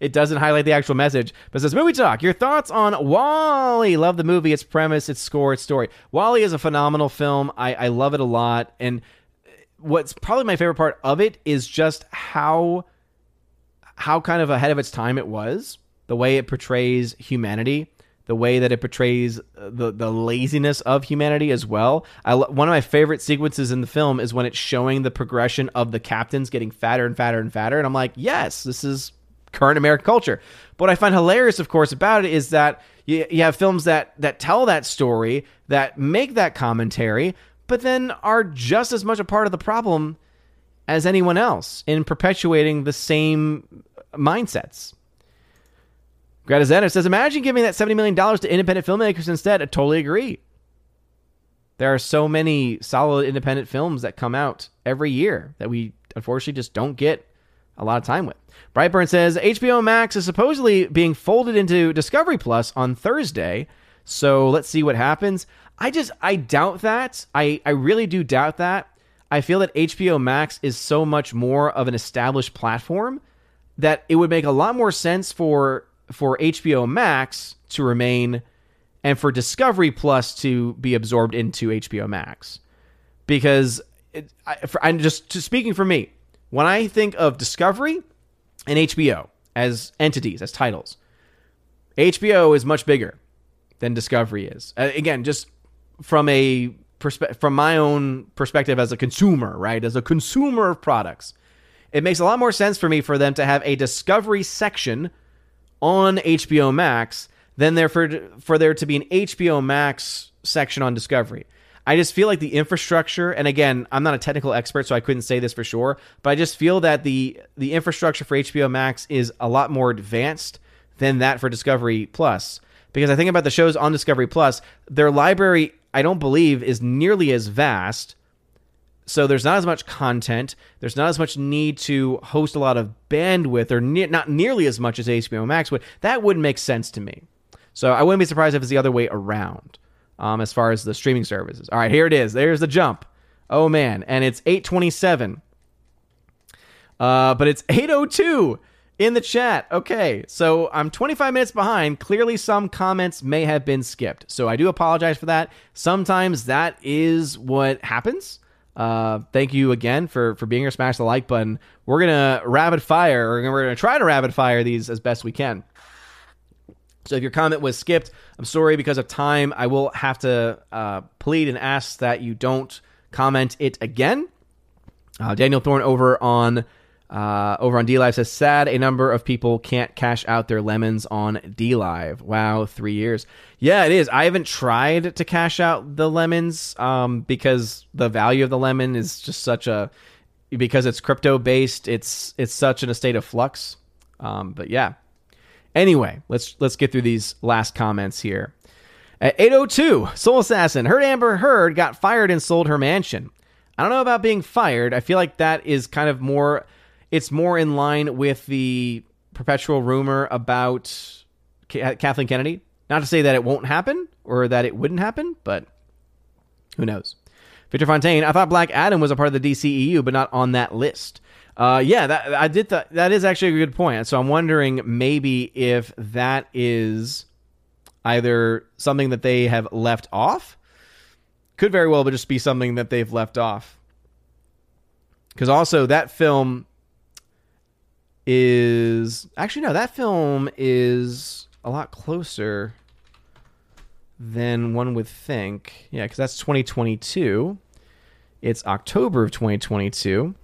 Speaker 1: it doesn't highlight the actual message, but says movie talk. Your thoughts on WALL-E? Love the movie, its premise, its score, its story. WALL-E is a phenomenal film. I, I love it a lot, and what's probably my favorite part of it is just how how kind of ahead of its time it was. The way it portrays humanity the way that it portrays the the laziness of humanity as well. I, one of my favorite sequences in the film is when it's showing the progression of the captains getting fatter and fatter and fatter, and I'm like, yes, this is current American culture. But what I find hilarious, of course, about it is that you, you have films that that tell that story, that make that commentary, but then are just as much a part of the problem as anyone else in perpetuating the same mindsets. Greta Zenner says, imagine giving that $70 million to independent filmmakers instead. I totally agree. There are so many solid independent films that come out every year that we unfortunately just don't get a lot of time with. Brightburn says HBO Max is supposedly being folded into Discovery Plus on Thursday. So let's see what happens. I just I doubt that. I, I really do doubt that. I feel that HBO Max is so much more of an established platform that it would make a lot more sense for for HBO Max to remain and for Discovery Plus to be absorbed into HBO Max. Because it, I, I'm just speaking for me, when I think of Discovery and HBO as entities, as titles, HBO is much bigger than Discovery is. Uh, again, just from a perspe- from my own perspective as a consumer, right? As a consumer of products, it makes a lot more sense for me for them to have a Discovery section on HBO Max than there for for there to be an HBO Max section on Discovery. I just feel like the infrastructure, and again, I'm not a technical expert, so I couldn't say this for sure, but I just feel that the the infrastructure for HBO Max is a lot more advanced than that for Discovery Plus. Because I think about the shows on Discovery Plus, their library, I don't believe, is nearly as vast so there's not as much content. There's not as much need to host a lot of bandwidth, or ne- not nearly as much as HBO Max would. That wouldn't make sense to me. So I wouldn't be surprised if it's the other way around, um, as far as the streaming services. All right, here it is. There's the jump. Oh man, and it's 8:27. Uh, but it's 8:02 in the chat. Okay, so I'm 25 minutes behind. Clearly, some comments may have been skipped. So I do apologize for that. Sometimes that is what happens. Uh, thank you again for for being here. Smash the like button. We're gonna rapid fire, or we're gonna try to rapid fire these as best we can. So if your comment was skipped, I'm sorry because of time. I will have to uh, plead and ask that you don't comment it again. Uh, Daniel Thorne over on uh, over on DLive says, sad a number of people can't cash out their lemons on DLive. Wow, three years. Yeah, it is. I haven't tried to cash out the lemons um, because the value of the lemon is just such a because it's crypto based. It's it's such in a state of flux. Um, but yeah. Anyway, let's let's get through these last comments here. At 802, Soul Assassin heard Amber Heard got fired and sold her mansion. I don't know about being fired. I feel like that is kind of more it's more in line with the perpetual rumor about Kathleen Kennedy. Not to say that it won't happen or that it wouldn't happen, but who knows? Victor Fontaine, I thought Black Adam was a part of the DCEU, but not on that list. Uh, yeah, that I did. Th- that is actually a good point. So I'm wondering maybe if that is either something that they have left off, could very well just be something that they've left off. Because also that film is actually no, that film is a lot closer than one would think. Yeah, because that's 2022. It's October of 2022.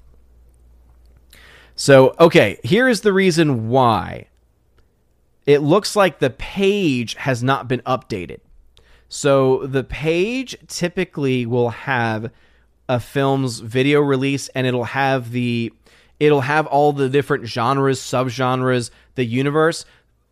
Speaker 1: So, okay, here is the reason why. It looks like the page has not been updated. So, the page typically will have a film's video release and it'll have the It'll have all the different genres, subgenres, the universe.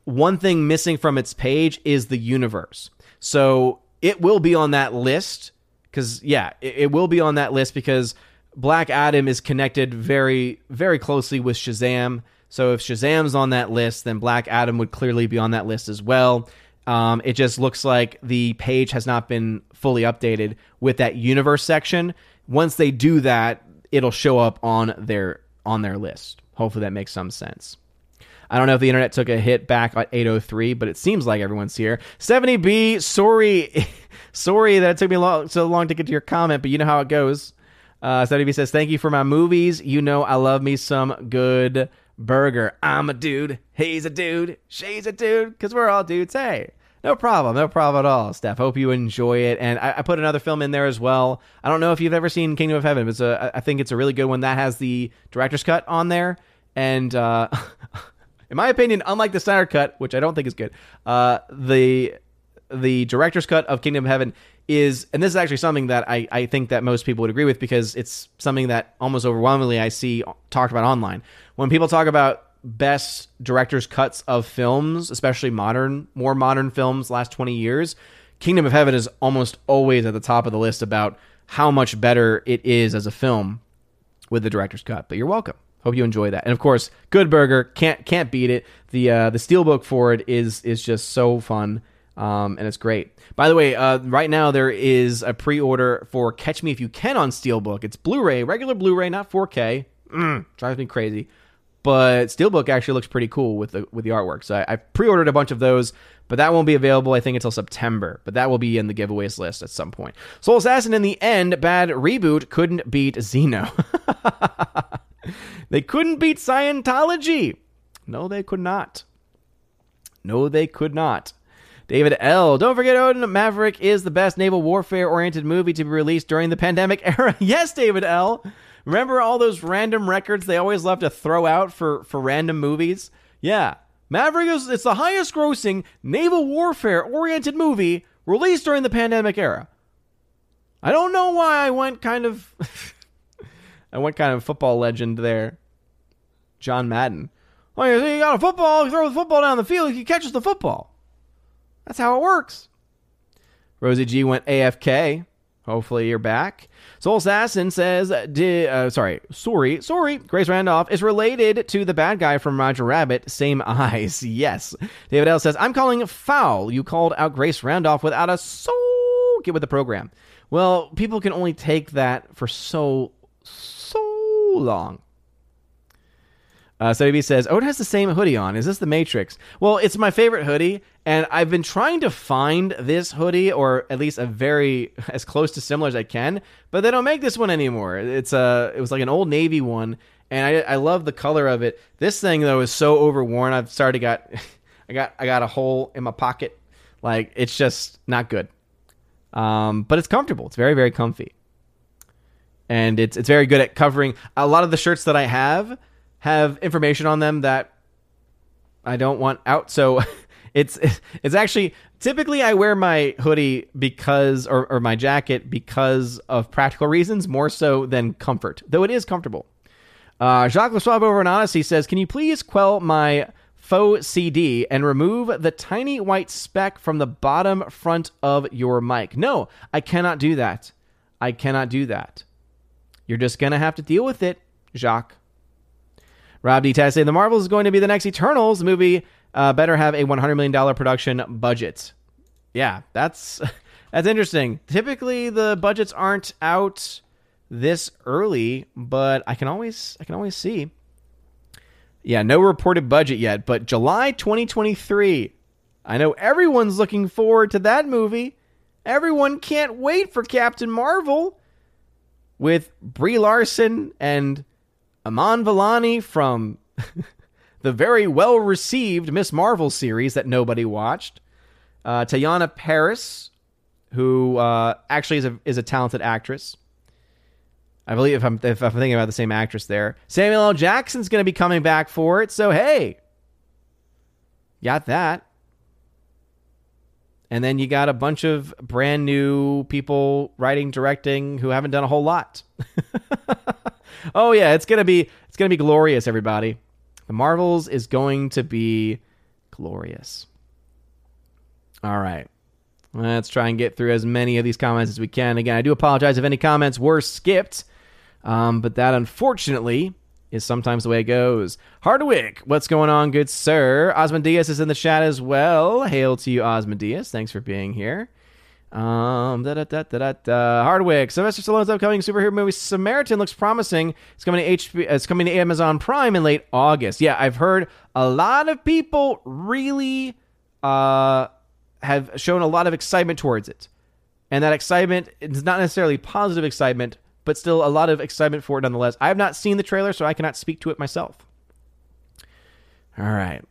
Speaker 1: One thing missing from its page is the universe. So it will be on that list because, yeah, it, it will be on that list because Black Adam is connected very, very closely with Shazam. So if Shazam's on that list, then Black Adam would clearly be on that list as well. Um, it just looks like the page has not been fully updated with that universe section. Once they do that, it'll show up on their on their list. Hopefully that makes some sense. I don't know if the internet took a hit back at 803, but it seems like everyone's here. 70B, sorry, sorry that it took me long, so long to get to your comment, but you know how it goes. Uh, 70B says, "Thank you for my movies. You know I love me some good burger. I'm a dude. He's a dude. She's a dude. Cause we're all dudes. Hey." No problem, no problem at all, Steph. Hope you enjoy it. And I, I, put another film in there as well. I don't know if you've ever seen Kingdom of Heaven, but a, I think it's a really good one that has the director's cut on there. And uh, in my opinion, unlike the Snyder cut, which I don't think is good, uh, the the director's cut of Kingdom of Heaven is, and this is actually something that I, I think that most people would agree with because it's something that almost overwhelmingly I see talked about online. When people talk about best director's cuts of films, especially modern, more modern films, last 20 years, Kingdom of Heaven is almost always at the top of the list about how much better it is as a film with the director's cut. But you're welcome. Hope you enjoy that. And of course, Good Burger can't can't beat it. The uh, the steelbook for it is is just so fun. Um, and it's great. By the way, uh, right now there is a pre-order for Catch Me If You Can on Steelbook. It's Blu-ray, regular Blu-ray, not 4K. Mm, drives me crazy. But Steelbook actually looks pretty cool with the with the artwork. So I, I pre-ordered a bunch of those, but that won't be available I think until September. But that will be in the giveaways list at some point. Soul Assassin in the end, bad reboot couldn't beat Xenu. they couldn't beat Scientology. No, they could not. No, they could not. David L. Don't forget, Odin Maverick is the best naval warfare oriented movie to be released during the pandemic era. yes, David L. Remember all those random records they always love to throw out for, for random movies? Yeah. Maverick is it's the highest grossing naval warfare oriented movie released during the pandemic era. I don't know why I went kind of I went kind of football legend there. John Madden. Oh, you got a football, you throw the football down the field, he catches the football. That's how it works. Rosie G went AFK. Hopefully you're back. Soul Assassin says, uh, sorry, sorry, sorry. Grace Randolph is related to the bad guy from Roger Rabbit. Same eyes. Yes. David L says, I'm calling foul. You called out Grace Randolph without a soul. Get with the program. Well, people can only take that for so, so long. Uh, so he says, Ode has the same hoodie on. Is this the Matrix? Well, it's my favorite hoodie, and I've been trying to find this hoodie, or at least a very as close to similar as I can, but they don't make this one anymore. It's a, it was like an old navy one, and I, I love the color of it. This thing though is so overworn. I've started got, I got, I got a hole in my pocket. Like it's just not good. Um, but it's comfortable. It's very, very comfy, and it's it's very good at covering a lot of the shirts that I have have information on them that I don't want out. So it's it's actually typically I wear my hoodie because or, or my jacket because of practical reasons more so than comfort, though it is comfortable. Uh, Jacques Lesuave over in Odysee says, "Can you please quell my faux CD and remove the tiny white speck from the bottom front of your mic?" No, I cannot do that. I cannot do that. You're just gonna have to deal with it, Jacques. Rob D. Taz the Marvels is going to be the next Eternals. The movie uh, better have a $100 million production budget. Yeah, that's that's interesting. Typically, the budgets aren't out this early, but I can always I can always see. Yeah, no reported budget yet, but July 2023. I know everyone's looking forward to that movie. Everyone can't wait for Captain Marvel with Brie Larson and Iman Vellani from the very well received Miss Marvel series that nobody watched. Uh, Teyonah Parris, who uh, actually is a, is a talented actress. I believe if I'm, if I'm thinking about the same actress there. Samuel L. Jackson's going to be coming back for it. So, hey, got that. And then you got a bunch of brand new people writing, directing who haven't done a whole lot. oh yeah, it's gonna be it's to be glorious, everybody. The Marvels is going to be glorious. All right. Let's try and get through as many of these comments as we can. Again, I do apologize if any comments were skipped, um, but that unfortunately is sometimes the way it goes. Hardwick, what's going on, good sir? Osmondius is in the chat as well. Hail to you, Osmondius. Thanks for being here. Um, da, da, da, da, da, Hardwick, Sylvester Stallone's upcoming superhero movie Samaritan looks promising. It's coming to HP. It's coming to Amazon Prime in late August. Yeah, I've heard a lot of people really uh have shown a lot of excitement towards it, and that excitement is not necessarily positive excitement, but still a lot of excitement for it nonetheless. I have not seen the trailer, so I cannot speak to it myself. All right.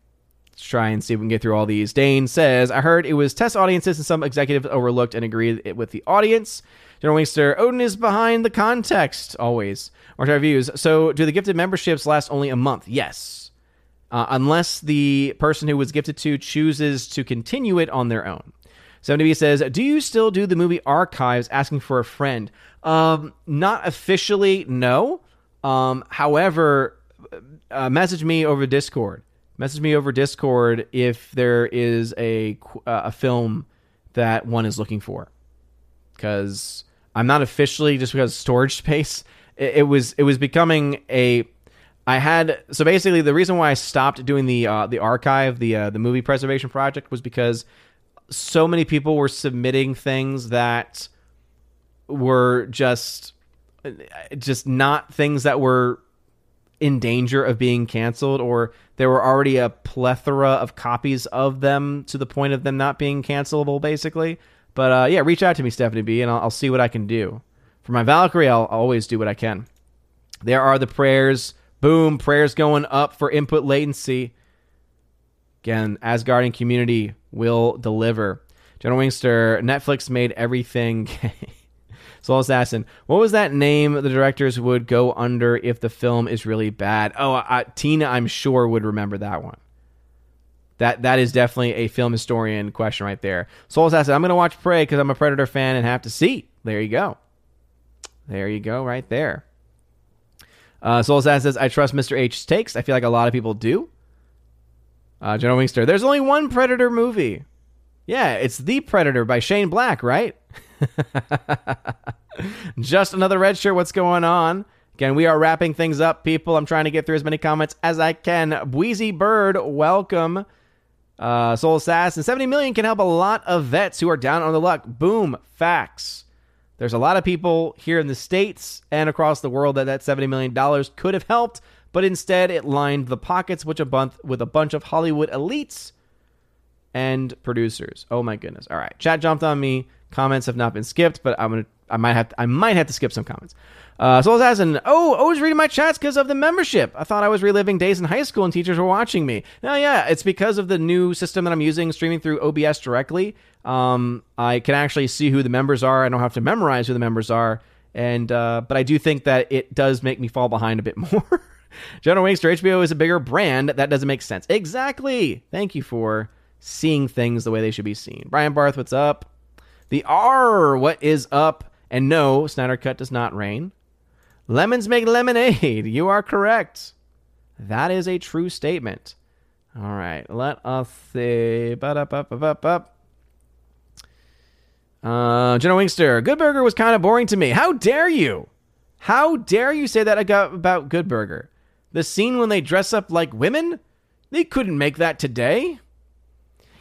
Speaker 1: Let's try and see if we can get through all these. Dane says, I heard it was test audiences and some executives overlooked and agreed with the audience. General Wingster, Odin is behind the context, always. Or our views. So, do the gifted memberships last only a month? Yes. Uh, unless the person who was gifted to chooses to continue it on their own. 70B says, Do you still do the movie archives asking for a friend? Um, not officially, no. Um, however, uh, message me over Discord message me over Discord if there is a uh, a film that one is looking for, because I'm not officially just because storage space. It, it, was it was becoming a. I had so basically the reason why I stopped doing the uh, the archive the uh, the movie preservation project was because so many people were submitting things that were just just not things that were in danger of being canceled or there were already a plethora of copies of them to the point of them not being cancelable basically. But uh, yeah reach out to me stephanie b and I'll, I'll, see what i can do. For my valkyrie I'll, always do what i can. There are the prayers. Boom prayers going up for input latency. Again asgardian community will deliver. General wingster netflix made everything Soul Assassin. What was that name the directors would go under if the film is really bad? Oh, I, Tina, I'm sure would remember that one. That that is definitely a film historian question right there. Soul Assassin. I'm gonna watch Prey because I'm a Predator fan and have to see. There you go. There you go, right there. Uh, Soul Assassin says, "I trust Mr. H's takes. I feel like a lot of people do." Uh, General Wingster. There's only one Predator movie. Yeah, it's The Predator by Shane Black, right? Just another red shirt. What's going on? Again, we are wrapping things up, people. I'm trying to get through as many comments as I can. Wheezy Bird, welcome. Uh, Soul Assassin, 70 million can help a lot of vets who are down on the luck. Boom, facts. There's a lot of people here in the States and across the world that that $70 million could have helped, but instead it lined the pockets which a bunch, with a bunch of Hollywood elites and producers. Oh my goodness. All right. Chat jumped on me. Comments have not been skipped, but I'm gonna I might have to, I might have to skip some comments. Uh, oh, I was reading my chats because of the membership. I thought I was reliving days in high school and teachers were watching me. No, yeah, it's because of the new system that I'm using, streaming through OBS directly. Um, I can actually see who the members are. I don't have to memorize who the members are, and uh, but I do think that it does make me fall behind a bit more. General Wingster, HBO is a bigger brand. That doesn't make sense. Exactly. Thank you for seeing things the way they should be seen. Brian Barth, what's up? The R, what is up? And no, Snyder Cut does not rain. Lemons make lemonade. You are correct. That is a true statement. All right, let us see. Up, up. Uh, General Wingster, Good Burger was kind of boring to me. How dare you? How dare you say that about Good Burger? The scene when they dress up like women? They couldn't make that today.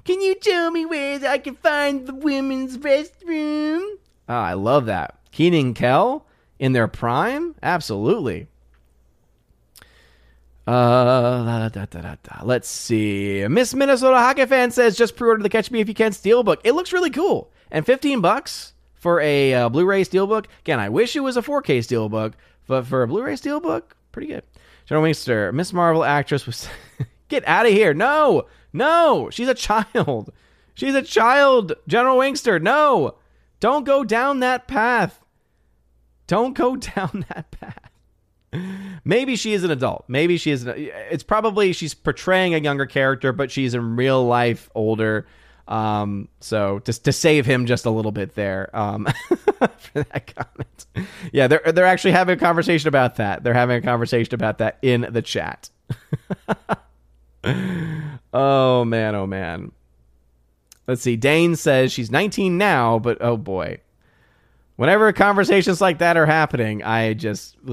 Speaker 1: Can you tell me where I can find the women's restroom? Ah, I love that. Kenan Kel in their prime? Absolutely. Uh, da, da, da, let's see. Miss Minnesota Hockey fan says just pre-order the Catch Me If You Can steelbook. It looks really cool, and 15 bucks for a uh, Blu-ray steelbook. Again, I wish it was a 4K steelbook, but for a Blu-ray steelbook, pretty good. General Wingster, Miss Marvel actress was get out of here. No, no, she's a child. She's a child. General Wingster, no. Don't go down that path. Don't go down that path. Maybe she is an adult. Maybe she is. An, it's probably she's portraying a younger character, but she's in real life older. Um, so just to save him just a little bit there um, for that comment. Yeah, they're they're actually having a conversation about that. They're having a conversation about that in the chat. oh man, oh man. Let's see. Dane says she's 19 now, but oh boy. Whenever conversations like that are happening, I just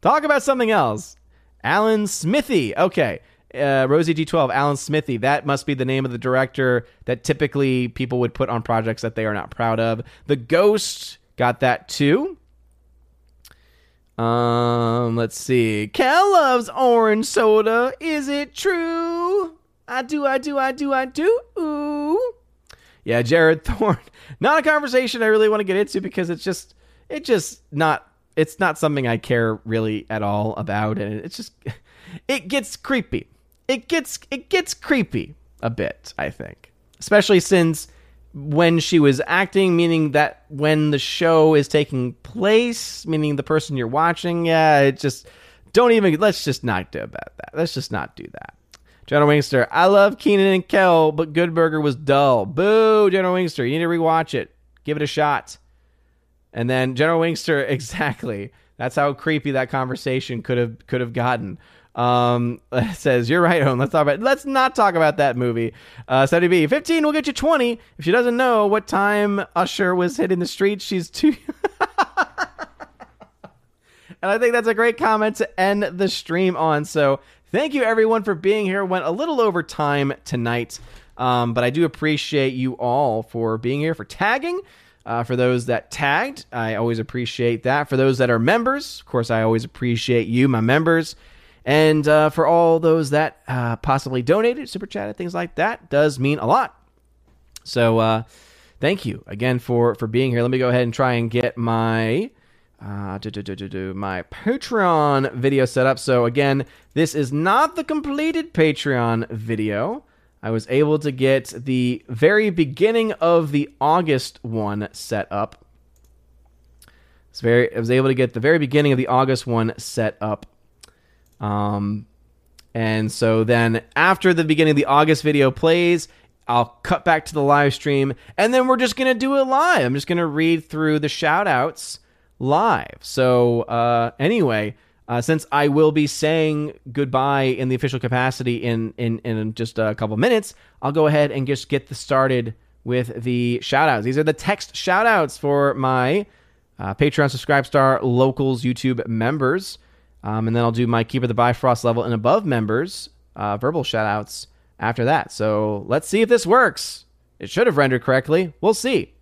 Speaker 1: talk about something else. Alan Smithee. Okay uh, Rosie G12, Alan Smithee. That must be the name of the director that typically people would put on projects that they are not proud of. The Ghost got that too. Um, let's see. Cal loves orange soda. Is it true? I do, I do, I do, I do. Ooh. Yeah, Jared Thorne. Not a conversation I really want to get into because it's just, it just not, it's not something I care really at all about, and it's just, it gets creepy it gets it gets creepy a bit, I think. Especially since when she was acting, meaning that when the show is taking place, meaning the person you're watching, yeah, it just don't even let's just not do about that. Let's just not do that. General Wingster, I love Kenan and Kel, but Good Burger was dull. Boo, General Wingster, you need to rewatch it. Give it a shot. And then General Wingster, exactly. That's how creepy that conversation could have could have gotten. Um, says you're right, Owen. Let's talk about. Let's not talk about that movie. Uh, Steady B, fifteen will get you twenty. If she doesn't know what time Usher was hitting the streets, she's too. and I think that's a great comment to end the stream on. So thank you everyone for being here. Went a little over time tonight, um, but I do appreciate you all for being here for tagging. Uh, for those that tagged, I always appreciate that. For those that are members, of course, I always appreciate you, my members. And uh, for all those that uh, possibly donated, super chatted, things like that, does mean a lot. So uh, thank you again for for being here. Let me go ahead and try and get my uh, do, do, do, my Patreon video set up. So again, this is not the completed Patreon video. I was able to get the very beginning of the August one set up. It's very. I was able to get the very beginning of the August one set up um, and so then after the beginning of the August video plays, I'll cut back to the live stream, and then we're just gonna do it live. I'm just gonna read through the shout outs live. So uh, anyway, uh, since I will be saying goodbye in the official capacity in in in just a couple minutes, I'll go ahead and just get the started with the shout outs. These are the text shout outs for my uh, Patreon Subscribe Star Locals YouTube members. Um, and then I'll do my Keeper of the Bifrost level and above members, uh, verbal shoutouts after that. So let's see if this works. It should have rendered correctly. We'll see.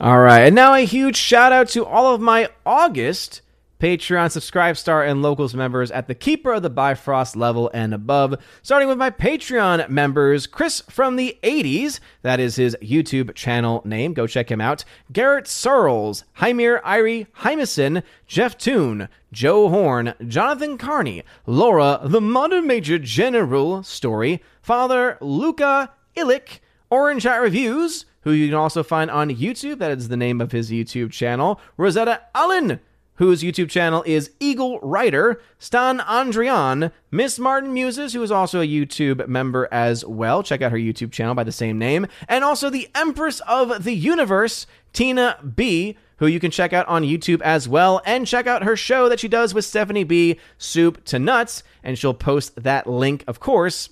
Speaker 1: All right. And now a huge shout out to all of my August Patreon subscribe star and locals members at the Keeper of the Bifrost level and above. Starting with my Patreon members, Chris from the 80s, that is his YouTube channel name. Go check him out. Garrett Searles, Hymir Irie Hymason, Jeff Toon, Joe Horn, Jonathan Carney, Laura, the Modern Major General Story, Father Luca Illick, Orange Hat Reviews, who you can also find on YouTube. That is the name of his YouTube channel. Rosetta Allen, whose YouTube channel is Eagle Writer, Stan Andrian, Miss Martin Muses, who is also a YouTube member as well. Check out her YouTube channel by the same name. And also the Empress of the Universe, Tina B., who you can check out on YouTube as well. And check out her show that she does with Stephanie B., Soup to Nuts. And she'll post that link, of course,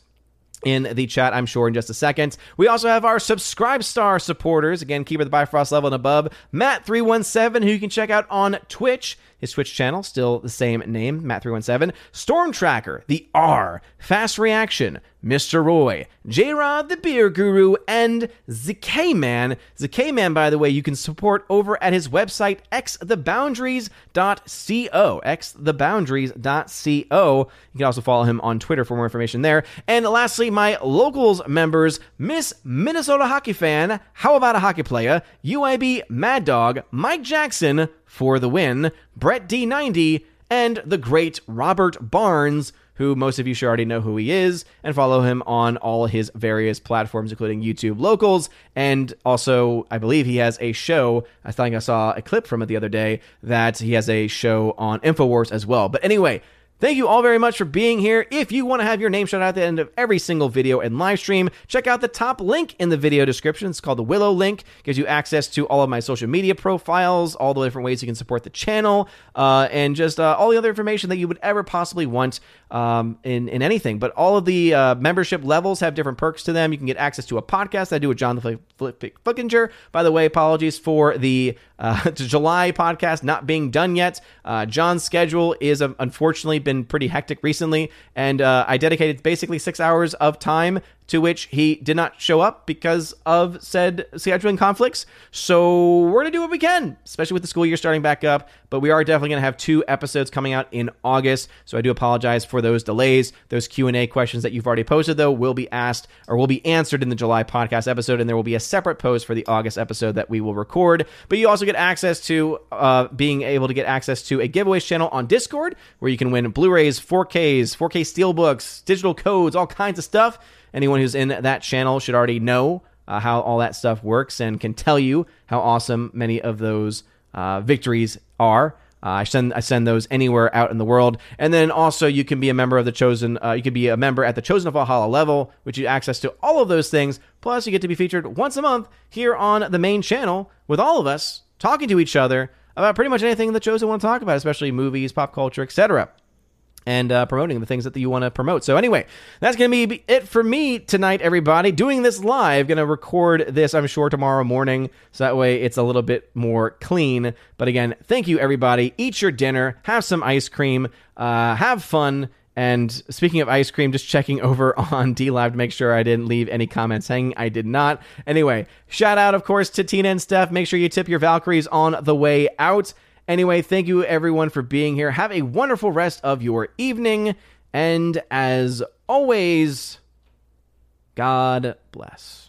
Speaker 1: in the chat, I'm sure, in just a second. We also have our Subscribe Star supporters. Again, keep Keeper the Bifrost level and above. Matt317, who you can check out on Twitch. His Twitch channel, still the same name, Matt317. Storm Tracker, the R, Fast Reaction, Mr. Roy, J Rod the Beer Guru, and ZK Man. ZK Man, by the way, you can support over at his website, xtheboundaries.co. xtheboundaries.co. You can also follow him on Twitter for more information there. And lastly, my locals members, Miss Minnesota Hockey Fan, How About a Hockey Player, UIB Mad Dog, Mike Jackson for the win, Brett D90, and the great Robert Barnes who most of you should already know who he is, and follow him on all his various platforms, including YouTube Locals. And also, I believe he has a show. I think I saw a clip from it the other day that he has a show on InfoWars as well. But anyway, Thank you all very much for being here. If you want to have your name shout out at the end of every single video and live stream, check out the top link in the video description. It's called the Willow link. Gives you access to all of my social media profiles, all the different ways you can support the channel, uh, and just uh, all the other information that you would ever possibly want um, in in anything. But all of the uh, membership levels have different perks to them. You can get access to a podcast I do with John the Flickinger. By the way, apologies for the uh, July podcast not being done yet. Uh, John's schedule is uh, unfortunately been pretty hectic recently, and uh, I dedicated basically six hours of time to which he did not show up because of said scheduling conflicts. So we're gonna do what we can, especially with the school year starting back up. But we are definitely gonna have two episodes coming out in August. So I do apologize for those delays. Those Q and A questions that you've already posted though will be asked or will be answered in the July podcast episode, and there will be a separate post for the August episode that we will record. But you also get access to uh, being able to get access to a giveaways channel on Discord where you can win Blu-rays, 4Ks, 4K steelbooks, digital codes, all kinds of stuff. Anyone who's in that channel should already know uh, how all that stuff works and can tell you how awesome many of those uh, victories are. Uh, I send I send those anywhere out in the world, and then also you can be a member of the chosen. Uh, you can be a member at the chosen of Valhalla level, which you access to all of those things. Plus, you get to be featured once a month here on the main channel with all of us talking to each other about pretty much anything the chosen want to talk about, especially movies, pop culture, etc and uh, promoting the things that you want to promote. So anyway, that's going to be it for me tonight, everybody. Doing this live, going to record this, I'm sure, tomorrow morning, so that way it's a little bit more clean. But again, thank you, everybody. Eat your dinner, have some ice cream, uh, have fun. And speaking of ice cream, just checking over on DLive to make sure I didn't leave any comments hanging. I did not. Anyway, shout out, of course, to Tina and Steph. Make sure you tip your Valkyries on the way out. Anyway, thank you everyone for being here. Have a wonderful rest of your evening. And as always, God bless.